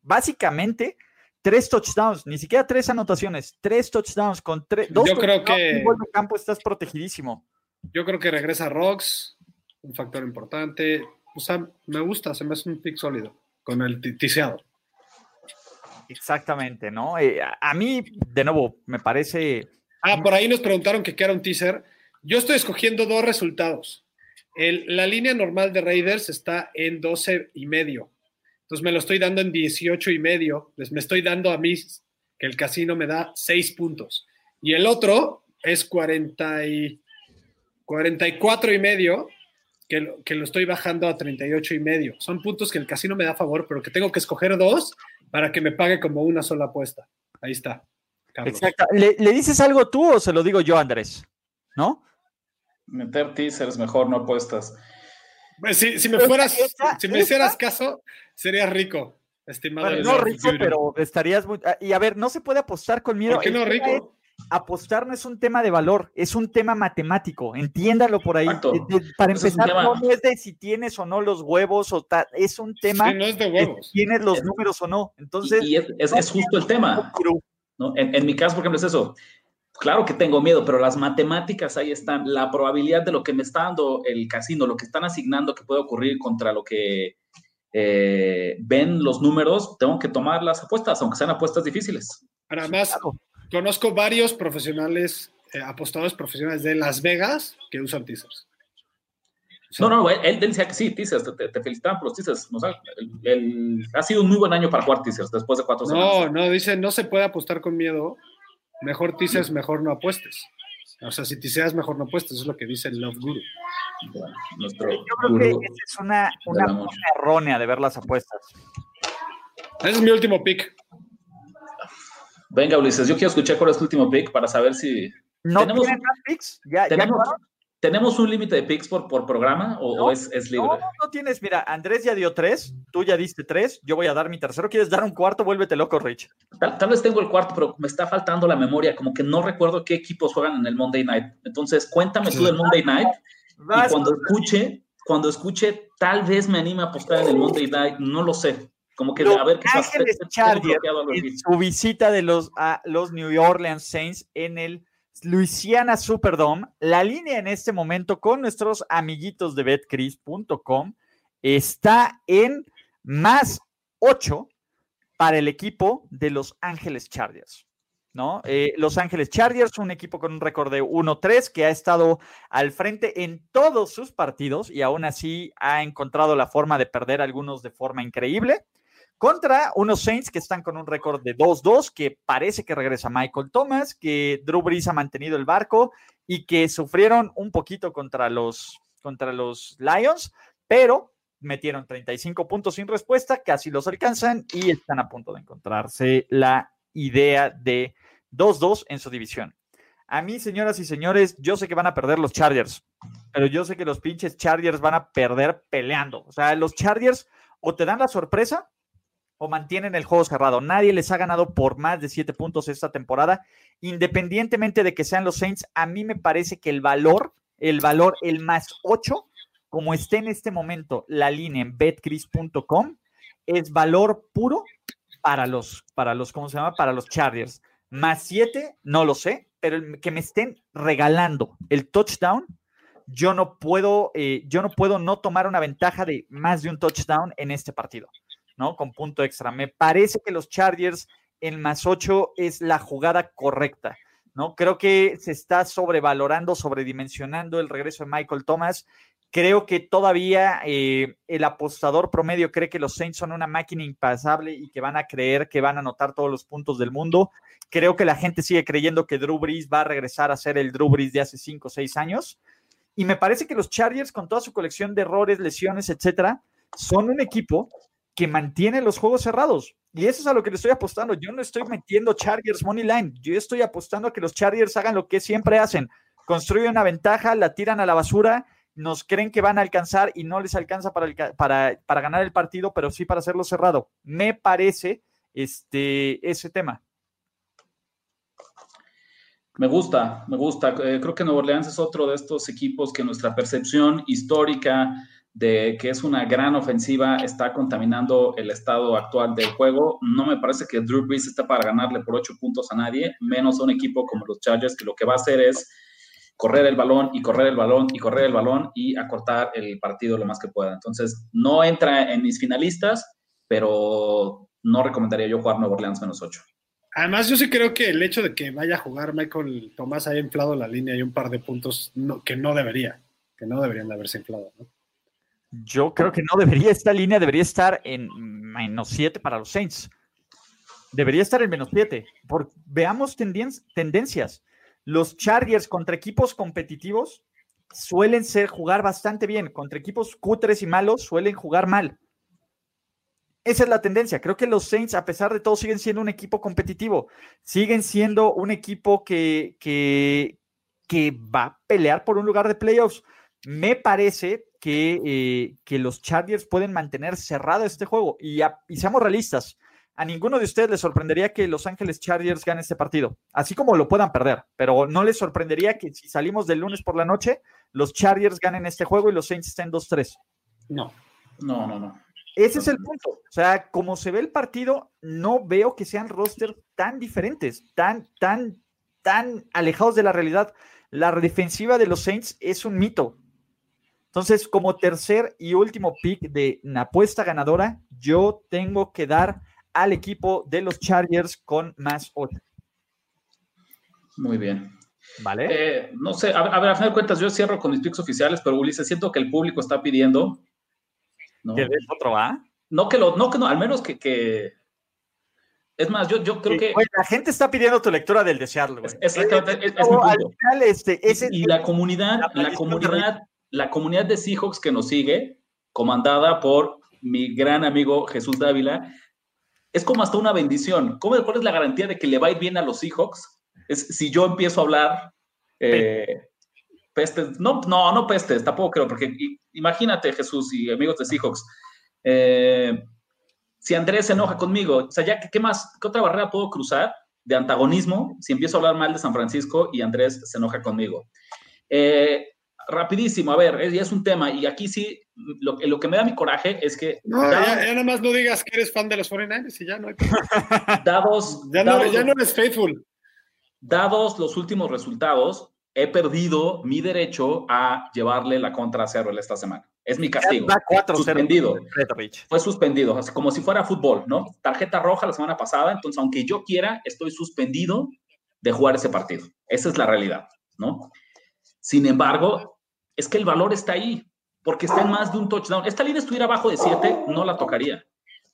Speaker 3: básicamente, tres touchdowns, ni siquiera tres anotaciones, tres touchdowns con tres. dos
Speaker 4: Yo creo que-
Speaker 3: gol de campo estás protegidísimo.
Speaker 4: Yo creo que regresa Rocks, un factor importante. O sea, me gusta, se me hace un pick sólido con el ti- tiseado.
Speaker 3: Exactamente, ¿no? Eh, a, a mí, de nuevo, me parece.
Speaker 4: Ah, por ahí nos preguntaron que qué era un teaser. Yo estoy escogiendo dos resultados. La línea normal de Raiders está en 12 y medio. Entonces me lo estoy dando en 18 y medio. Les me estoy dando a mí que el casino me da 6 puntos. Y el otro es 40 y 44 y medio, que lo, que lo estoy bajando a 38 y medio. Son puntos que el casino me da a favor, pero que tengo que escoger dos para que me pague como una sola apuesta. Ahí está.
Speaker 3: Exacto. ¿Le, le dices algo tú o se lo digo yo, Andrés? ¿No?
Speaker 5: Meter teasers mejor, no apuestas.
Speaker 4: Pues si, si me fueras,
Speaker 3: esa-
Speaker 4: si me
Speaker 3: esa-
Speaker 4: hicieras caso, serías rico, estimado.
Speaker 3: Bueno, no rico, pero estarías muy. ah, Y a ver, no se puede apostar con miedo.
Speaker 4: ¿Por qué
Speaker 3: El
Speaker 4: no
Speaker 3: es-
Speaker 4: rico?
Speaker 3: apostar no es un tema de valor, es un tema matemático. Entiéndalo por ahí. De- de- para
Speaker 5: es
Speaker 3: empezar, no, es de si tienes o no los huevos o tal, es un tema
Speaker 4: Sí, no es de
Speaker 3: de
Speaker 4: huevos.
Speaker 3: si tienes los números o no. Entonces,
Speaker 5: y, y es, es- es justo el tema. ¿no? En, en mi caso, por ejemplo, es eso. Claro que tengo miedo, pero las matemáticas ahí están. La probabilidad de lo que me está dando el casino, lo que están asignando que puede ocurrir contra lo que eh, ven los números, tengo que tomar las apuestas, aunque sean apuestas difíciles.
Speaker 4: Además, conozco varios profesionales, eh, apostadores profesionales de Las Vegas que usan teasers.
Speaker 5: No, no, él, él decía que sí, teasers, te, te felicitaban por los teasers. O sea, el- el- ha sido un muy buen año para jugar teasers después de cuatro
Speaker 4: No,
Speaker 5: semanas.
Speaker 4: no, dice, no se puede apostar con miedo. Mejor teasers, mejor no apuestes. O sea, si tiseas, mejor no apuestes. Eso es lo que dice el Love Guru.
Speaker 5: Bueno, nuestro
Speaker 3: Yo creo que esa es una, una forma errónea de ver las apuestas.
Speaker 4: Ese es mi último pick.
Speaker 5: Venga, Ulises, yo quiero escuchar cuál es tu último pick para saber si.
Speaker 3: ¿No
Speaker 5: Tenemos-
Speaker 3: tienen más picks? ¿Ya, ya
Speaker 5: ¿Tenemos,
Speaker 3: acabaron?
Speaker 5: ¿Tenemos un límite de picks por, por programa o,
Speaker 3: No,
Speaker 5: o es, es libre?
Speaker 3: No, no, no tienes. Mira, Andrés ya dio tres, tú ya diste tres, yo voy a dar mi tercero. ¿Quieres dar un cuarto? Vuélvete loco, Rich.
Speaker 5: Tal, tal vez tengo el cuarto, pero me está faltando la memoria, como que no recuerdo qué equipos juegan en el Monday Night. Entonces, cuéntame tú del Monday Night y cuando escuche, cuando escuche, tal vez me anime a apostar en el Monday Night, no lo sé. Como que
Speaker 3: Los
Speaker 5: a ver qué pasa.
Speaker 3: Ángeles Chargers en su visita de los, a los New Orleans Saints en el Louisiana Superdome. La línea en este momento con nuestros amiguitos de betcris.com está en más 8 para el equipo de Los Ángeles Chargers. ¿No? Eh, Los Ángeles Chargers, un equipo con un récord de 1-3 que ha estado al frente en todos sus partidos y aún así ha encontrado la forma de perder algunos de forma increíble contra unos Saints que están con un récord de 2-2, que parece que regresa Michael Thomas, que Drew Brees ha mantenido el barco y que sufrieron un poquito contra los, contra los Lions, pero metieron 35 puntos sin respuesta, casi los alcanzan y están a punto de encontrarse la idea de 2-2 en su división. A mí, señoras y señores, yo sé que van a perder los Chargers, pero yo sé que los pinches Chargers van a perder peleando. O sea, los Chargers o te dan la sorpresa o mantienen el juego cerrado. Nadie les ha ganado por más de siete puntos esta temporada, independientemente de que sean los Saints. A mí me parece que el valor, el valor, el más 8, como esté en este momento la línea en betcris.com, es valor puro para los, para los, ¿cómo se llama? Para los Chargers. Más 7, no lo sé, pero que me estén regalando el touchdown, yo no puedo, eh, yo no puedo no tomar una ventaja de más de un touchdown en este partido. ¿No? Con punto extra. Me parece que los Chargers en más 8 es la jugada correcta, ¿no? Creo que se está sobrevalorando, sobredimensionando el regreso de Michael Thomas. Creo que todavía eh, el apostador promedio cree que los Saints son una máquina impasable y que van a creer que van a anotar todos los puntos del mundo. Creo que la gente sigue creyendo que Drew Brees va a regresar a ser el Drew Brees de hace 5 o 6 años. Y me parece que los Chargers, con toda su colección de errores, lesiones, etcétera, son un equipo que mantiene los juegos cerrados. Y eso es a lo que le estoy apostando. Yo no estoy metiendo Chargers Money Line. Yo estoy apostando a que los Chargers hagan lo que siempre hacen. Construyen una ventaja, la tiran a la basura, nos creen que van a alcanzar y no les alcanza para, para, para ganar el partido, pero sí para hacerlo cerrado. Me parece este, ese tema.
Speaker 5: Me gusta, me gusta. Eh, creo que Nueva Orleans es otro de estos equipos que nuestra percepción histórica de que es una gran ofensiva está contaminando el estado actual del juego. No me parece que Drew Brees está para ganarle por ocho puntos a nadie, menos a un equipo como los Chargers, que lo que va a hacer es correr el balón y correr el balón y correr el balón y acortar el partido lo más que pueda. Entonces, no entra en mis finalistas, pero no recomendaría yo jugar Nueva Orleans menos ocho.
Speaker 4: Además, yo sí creo que el hecho de que vaya a jugar Michael Tomás haya inflado la línea y un par de puntos que no debería, que no deberían de haberse inflado. ¿no?
Speaker 3: Yo creo que no debería, esta línea debería estar en menos 7 para los Saints. Debería estar en menos 7. Veamos tendencias. Los Chargers contra equipos competitivos suelen ser jugar bastante bien. Contra equipos cutres y malos suelen jugar mal. Esa es la tendencia. Creo que los Saints, a pesar de todo, siguen siendo un equipo competitivo. Siguen siendo un equipo que, que, que va a pelear por un lugar de playoffs. Me parece que, eh, que, los Chargers pueden mantener cerrado este juego. Y, a, y, seamos realistas, a ninguno de ustedes les sorprendería que Los Ángeles Chargers gane este partido, así como lo puedan perder, pero no les sorprendería que si salimos del lunes por la noche, los Chargers ganen este juego y los Saints estén 2-3.
Speaker 4: No.
Speaker 5: No, no, no.
Speaker 3: Ese es el punto. O sea, como se ve el partido, no veo que sean rosters tan diferentes, tan, tan, tan alejados de la realidad. La defensiva de los Saints es un mito. Entonces, como tercer y último pick de una apuesta ganadora, yo tengo que dar al equipo de los Chargers con más 8.
Speaker 5: Muy bien.
Speaker 3: ¿Vale?
Speaker 5: Eh, no sé, a, a ver, a final de cuentas, yo cierro con mis picks oficiales, pero Ulises, siento que el público está pidiendo. ¿no?
Speaker 3: ¿Qué ves otro va?
Speaker 5: No que lo, no que no, al menos que, que... es más, yo, yo creo que
Speaker 3: Oye, la gente está pidiendo tu lectura del desearlo, güey.
Speaker 5: es, exactamente, es- es mi
Speaker 3: al
Speaker 5: punto.
Speaker 3: final, este, ese-
Speaker 5: y la comunidad,
Speaker 3: la
Speaker 5: la comunidad, la comunidad de Seahawks que nos sigue, comandada por mi gran amigo Jesús Dávila, es como hasta una bendición. ¿Cómo, ¿Cuál es la garantía de que le va a ir bien a los Seahawks? Es si yo empiezo a hablar eh, pestes, no, no, no pestes, tampoco creo, porque imagínate Jesús y amigos de Seahawks, eh, si Andrés se enoja conmigo, o sea, ya, ¿qué, qué más, qué otra barrera puedo cruzar de antagonismo si empiezo a hablar mal de San Francisco y Andrés se enoja conmigo? Eh, rapidísimo, a ver, es, ya es un tema, y aquí sí, lo, lo que me da mi coraje es que
Speaker 4: No, ya, ya nada más no digas que eres fan de los 49ers y ya no hay [LAUGHS] [LAUGHS]
Speaker 5: dados,
Speaker 4: Ya no,
Speaker 5: dados-
Speaker 4: ya no eres faithful.
Speaker 5: dados los últimos resultados, he perdido mi derecho a llevarle la contra a Seattle esta semana. Es mi castigo.
Speaker 3: va 4-0.
Speaker 5: Suspendido. Fue suspendido, así como si fuera fútbol, ¿no? Tarjeta roja la semana pasada, entonces aunque yo quiera, estoy suspendido de jugar ese partido. Esa es la realidad, ¿no? Sin embargo, es que el valor está ahí, porque está en más de un touchdown. Esta línea estuviera abajo de 7, no la tocaría.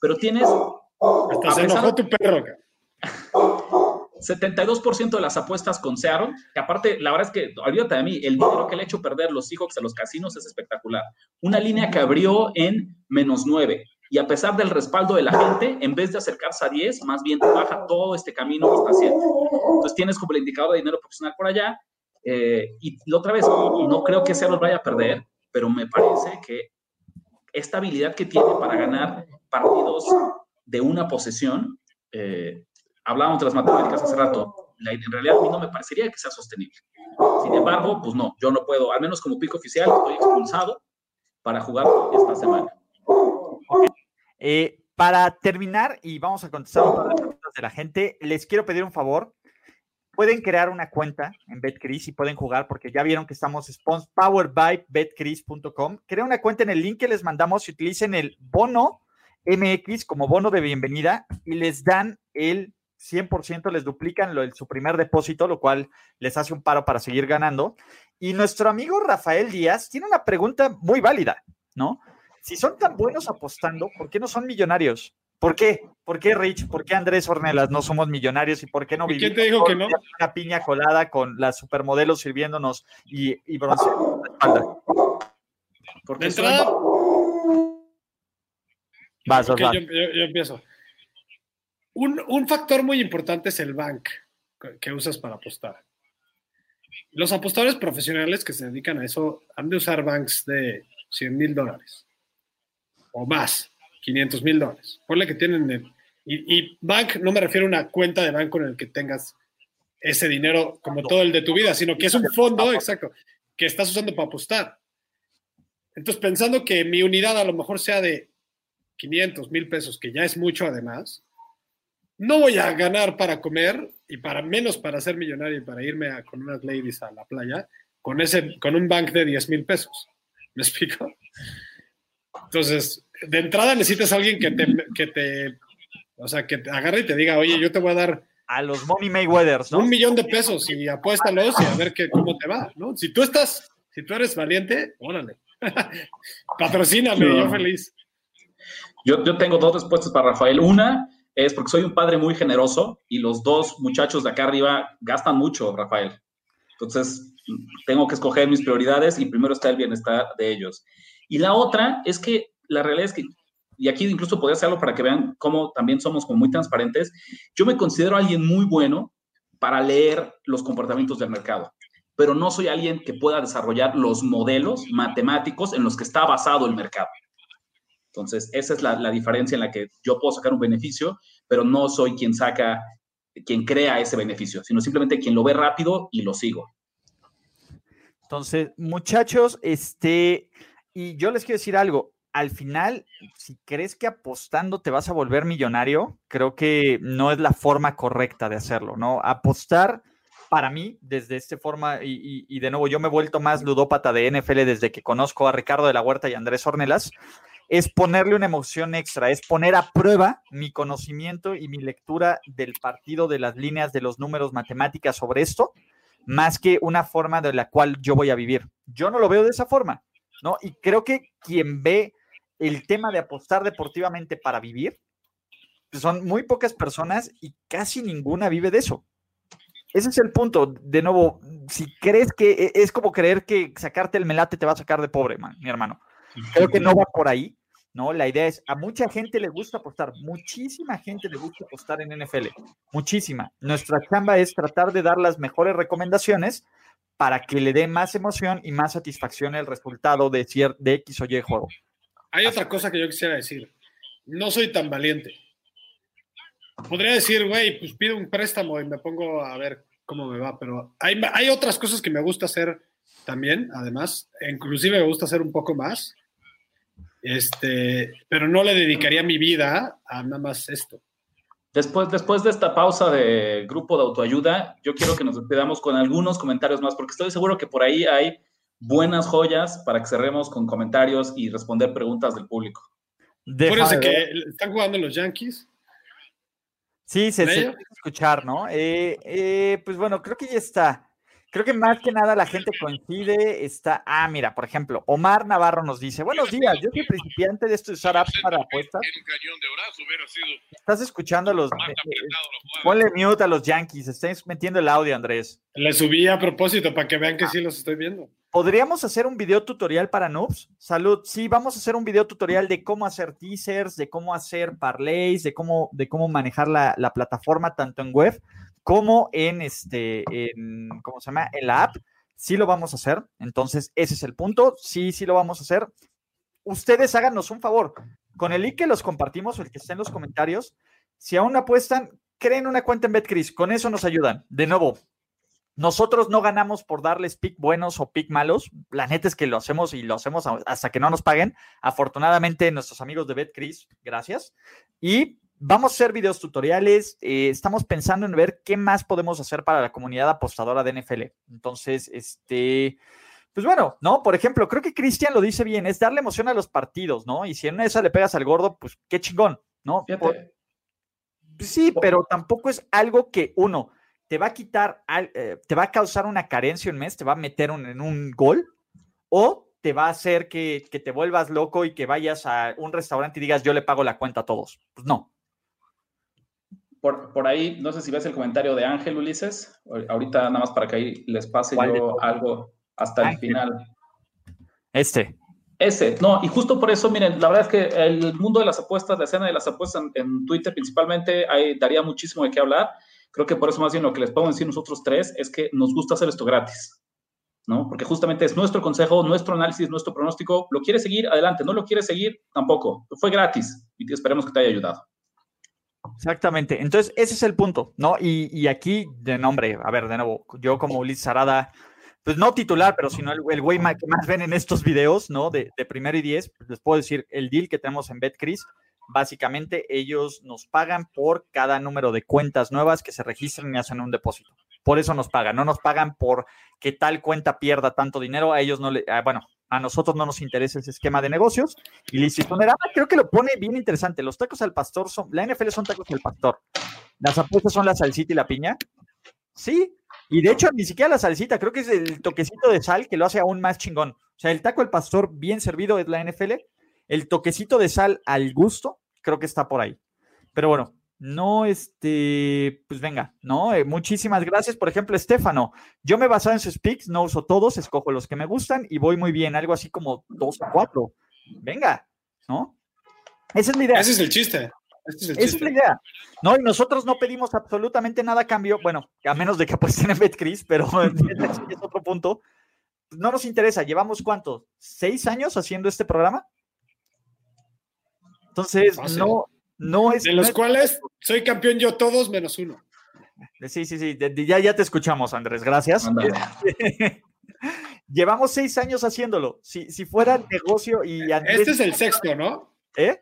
Speaker 5: Pero tienes
Speaker 4: Hasta se enojó tu perro. cabrón.
Speaker 5: 72% de las apuestas con Seattle, que aparte, la verdad es que, olvídate de mí, el dinero que le ha hecho perder los Seahawks a los casinos es espectacular. Una línea que abrió en menos 9, y a pesar del respaldo de la gente, en vez de acercarse a 10, más bien baja todo este camino hasta 7. Entonces tienes como el indicador de dinero profesional por allá, eh, y la otra vez, no creo que Seattle vaya a perder, pero me parece que esta habilidad que tiene para ganar partidos de una posesión, eh, hablábamos de las matemáticas hace rato, la- en realidad a mí no me parecería que sea sostenible. Sin embargo, pues no, yo no puedo, al menos como pico oficial, estoy expulsado para jugar esta semana.
Speaker 3: Eh, para terminar, y vamos a contestar de preguntas de la gente, les quiero pedir un favor. Pueden crear una cuenta en BetCris y pueden jugar porque ya vieron que estamos powered by betcris.com. Crea una cuenta en el link que les mandamos y utilicen el bono MX como bono de bienvenida y les dan el 100%, les duplican el- su primer depósito, lo cual les hace un paro para seguir ganando. Y nuestro amigo Rafael Díaz tiene una pregunta muy válida, ¿no? Si son tan buenos apostando, ¿por qué no son millonarios? ¿Por qué? ¿Por qué Rich? ¿Por qué Andrés Ornelas no somos millonarios? ¿Y por qué no
Speaker 4: ¿Y quién
Speaker 3: vivimos
Speaker 4: te dijo que no?
Speaker 3: Una piña colada con las supermodelos sirviéndonos y, y bronceando la espalda.
Speaker 5: Porque
Speaker 4: De
Speaker 3: Vas, vas,
Speaker 4: yo, yo- yo empiezo. Un, un factor muy importante es el bank que- que usas para apostar. Los apostadores profesionales que se dedican a eso han de usar banks de 100 mil dólares o más, 500 mil dólares. Ponle que tienen. el- y, y bank no me refiero a una cuenta de banco en el que tengas ese dinero como todo el de tu vida, sino que es un fondo, exacto, que estás usando para apostar. Entonces, pensando que mi unidad a lo mejor sea de 500 mil pesos, que ya es mucho además, no voy a ganar para comer y para menos para ser millonario y para irme a- con unas ladies a la playa con, ese, con un bank de 10 mil pesos. ¿Me explico? Entonces, de entrada necesitas a alguien que te, que te, o sea, que te agarre y te diga, oye, yo te voy a dar
Speaker 3: A los Money Mayweathers, ¿no?
Speaker 4: un millón de pesos y apuéstalos y a ver qué, cómo te va, ¿no? Si tú estás, si tú eres valiente, órale. [LAUGHS] Patrocíname,
Speaker 5: No.
Speaker 4: yo feliz.
Speaker 5: Yo, yo tengo dos respuestas para Rafael. Una es porque soy un padre muy generoso y los dos muchachos de acá arriba gastan mucho, Rafael. Entonces, tengo que escoger mis prioridades y primero está el bienestar de ellos. Y la otra es que la realidad es que, y aquí incluso podría hacerlo para que vean cómo también somos como muy transparentes, yo me considero alguien muy bueno para leer los comportamientos del mercado, pero no soy alguien que pueda desarrollar los modelos matemáticos en los que está basado el mercado. Entonces, esa es la, la diferencia en la que yo puedo sacar un beneficio, pero no soy quien saca, quien crea ese beneficio, sino simplemente quien lo ve rápido y lo sigo.
Speaker 3: Entonces, muchachos, este, y yo les quiero decir algo. Al final, si crees que apostando te vas a volver millonario, creo que no es la forma correcta de hacerlo, ¿no? Apostar para mí, desde esta forma, y, de nuevo, yo me he vuelto más ludópata de NFL desde que conozco a Ricardo de la Huerta y Andrés Ornelas, es ponerle una emoción extra, es poner a prueba mi conocimiento y mi lectura del partido, de las líneas, de los números, matemáticas sobre esto, más que una forma de la cual yo voy a vivir. Yo no lo veo de esa forma, ¿no? Y creo que quien ve el tema de apostar deportivamente para vivir, son muy pocas personas y casi ninguna vive de eso. Ese es el punto. De nuevo, si crees que e, es como creer que sacarte el melate te va a sacar de pobre, mi hermano. Creo que no va por ahí, ¿no? La idea es, a mucha gente le gusta apostar, muchísima gente le gusta apostar en NFL, muchísima. Nuestra chamba es tratar de dar las mejores recomendaciones para que le dé más emoción y más satisfacción el resultado de, de X o Y juego.
Speaker 4: Hay otra cosa que yo quisiera decir. No soy tan valiente. Podría decir, güey, pues pido un préstamo y me pongo a ver cómo me va, pero hay, hay otras cosas que me gusta hacer también, además, inclusive me gusta hacer un poco más este, pero no le dedicaría mi vida a nada más esto.
Speaker 5: Después, después de esta pausa de grupo de autoayuda, yo quiero que nos despedamos con algunos comentarios más, porque estoy seguro que por ahí hay buenas joyas para que cerremos con comentarios y responder preguntas del público.
Speaker 4: Acuérdense que están jugando los Yankees.
Speaker 3: Sí, se, se escuchar, ¿no? Eh, eh, pues bueno, creo que ya está. Creo que más que nada la gente coincide, está, ah, mira, por ejemplo, Omar Navarro nos dice, buenos días, yo soy principiante de esto de usar apps para apuestas. Estás escuchando a los, eh, eh, ponle mute a los Yankees, estáis metiendo el audio, Andrés.
Speaker 4: Le subí a propósito para que vean que sí los estoy viendo.
Speaker 3: ¿Podríamos hacer un video tutorial para noobs? Salud. Sí, vamos a hacer un video tutorial de cómo hacer teasers, de cómo hacer parlays, de cómo, de cómo manejar la, la plataforma tanto en web como en este, ¿cómo se llama? En la app. Sí lo vamos a hacer. Entonces, ese es el punto. Sí, sí lo vamos a hacer. Ustedes háganos un favor. Con el link que los compartimos o el que está en los comentarios, si aún apuestan, creen una cuenta en BetCris. Con eso nos ayudan. De nuevo, nosotros no ganamos por darles pick buenos o pick malos. La neta es que lo hacemos y lo hacemos hasta que no nos paguen. Afortunadamente, nuestros amigos de BetCris, gracias. Y Vamos a hacer videos tutoriales. Eh, estamos pensando en ver qué más podemos hacer para la comunidad apostadora de NFL. Entonces, este, pues bueno, ¿no? Por ejemplo, creo que Cristian lo dice bien, es darle emoción a los partidos, ¿no? Y si en una de esas le pegas al gordo, pues qué chingón, ¿no? sí, pero tampoco es algo que uno te va a quitar, eh, te va a causar una carencia un mes, te va a meter en un gol, o te va a hacer que, que te vuelvas loco y que vayas a un restaurante y digas, yo le pago la cuenta a todos. Pues no,
Speaker 5: por, ahí, no sé si ves el comentario de Ángel Ulises, ahorita nada más para que ahí les pase yo algo hasta el final.
Speaker 3: Este.
Speaker 5: Ese, no, y justo por eso, miren, la verdad es que el mundo de las apuestas, la escena de las apuestas en, Twitter principalmente, hay, daría muchísimo de qué hablar. Creo que por eso más bien lo que les podemos decir nosotros tres es que nos gusta hacer esto gratis, ¿no? Porque justamente es nuestro consejo, nuestro análisis, nuestro pronóstico. ¿Lo quieres seguir? Adelante. ¿No lo quieres seguir? Tampoco. Fue gratis y esperemos que te haya ayudado.
Speaker 3: Exactamente. Entonces, ese es el punto, ¿no? Y, aquí, de nombre, a ver, de nuevo, yo como Ulises Arada, pues no titular, pero sino el, güey que más ven en estos videos, ¿no? De, de primero y diez, pues les puedo decir, el deal que tenemos en BetCris, básicamente ellos nos pagan por cada número de cuentas nuevas que se registran y hacen un depósito. Por eso nos pagan, no nos pagan por que tal cuenta pierda tanto dinero, a ellos no le, ah, bueno, a nosotros no nos interesa ese esquema de negocios. Y Licitonera creo que lo pone bien interesante. Los tacos al pastor son, la NFL son tacos al pastor. Las apuestas son la salsita y la piña. Sí, y de hecho ni siquiera la salsita, creo que es el toquecito de sal que lo hace aún más chingón. O sea, el taco al pastor bien servido es la NFL. El toquecito de sal al gusto, creo que está por ahí. Pero bueno, no, este, pues venga, ¿no? Eh, muchísimas gracias. Por ejemplo, Estefano, yo me he basado en sus picks, no uso todos, escojo los que me gustan y voy muy bien, algo así como dos o cuatro. Venga, ¿no? Esa es la idea.
Speaker 4: Ese es el chiste.
Speaker 3: Esa es la idea. No, y nosotros no pedimos absolutamente nada a cambio, bueno, a menos de que apuesten en BetCris, pero [LAUGHS] [LAUGHS] es otro punto. No nos interesa, llevamos cuántos, seis años haciendo este programa. Entonces, no, no es.
Speaker 4: De los cuales soy campeón yo todos menos uno.
Speaker 3: Sí, sí, sí. Ya, ya te escuchamos, Andrés. Gracias. [LAUGHS] Llevamos seis años haciéndolo. Si, si fuera negocio y
Speaker 4: Este es el sexto, ¿no?
Speaker 3: ¿Eh?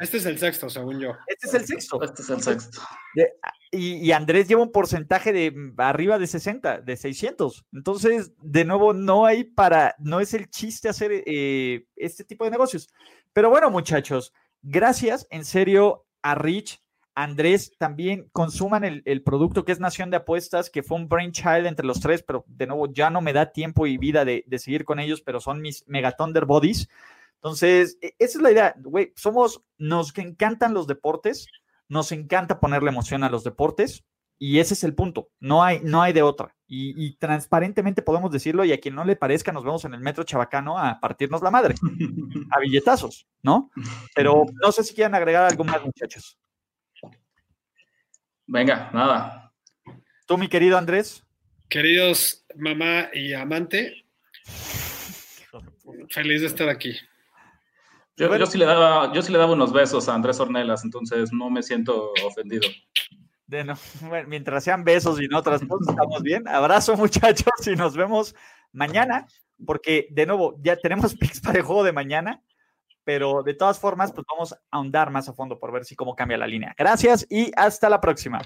Speaker 4: Este es el sexto, según yo.
Speaker 3: Este es el sexto.
Speaker 5: Este es el sexto.
Speaker 3: y, Andrés lleva un porcentaje de arriba de 60, de 600. Entonces, de nuevo, no hay para, no es el chiste hacer eh, este tipo de negocios. Pero bueno, muchachos, gracias en serio a Rich, Andrés, también consuman el, producto que es Nación de Apuestas, que fue un brainchild entre los tres, pero de nuevo ya no me da tiempo y vida de, seguir con ellos, pero son mis Mega Thunder Bodies. Entonces, e, esa es la idea, güey, somos, nos encantan los deportes, nos encanta ponerle emoción a los deportes y ese es el punto. No hay, no hay de otra. Y, transparentemente podemos decirlo y a quien no le parezca nos vemos en el metro chabacano a partirnos la madre, a billetazos, ¿no? Pero no sé si quieren agregar algo más, muchachos.
Speaker 5: Venga, nada.
Speaker 3: Tú, mi querido Andrés.
Speaker 4: Queridos mamá y amante, feliz de estar aquí.
Speaker 5: Yo, sí le daba, yo sí le daba unos besos a Andrés Ornelas, entonces no me siento ofendido. [LAUGHS]
Speaker 3: mientras sean besos y no otras cosas, estamos bien. Abrazo, [LAUGHS] muchachos, y nos vemos mañana, porque de nuevo, ya tenemos [LAUGHS] picks para el juego de mañana pero de todas formas, pues vamos a ahondar más a fondo por ver si cómo cambia la línea. Gracias y hasta la próxima.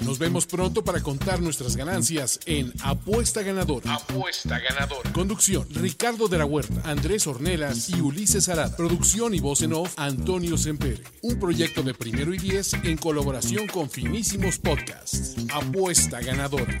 Speaker 2: Nos vemos pronto para contar nuestras ganancias en Apuesta Ganador. Apuesta Ganador. Conducción: Ricardo de la Huerta, Andrés Ornelas y Ulises Arad. Producción y voz en off: Antonio Sempere. Un proyecto de primero y diez en colaboración con Finísimos Podcasts. Apuesta Ganadora.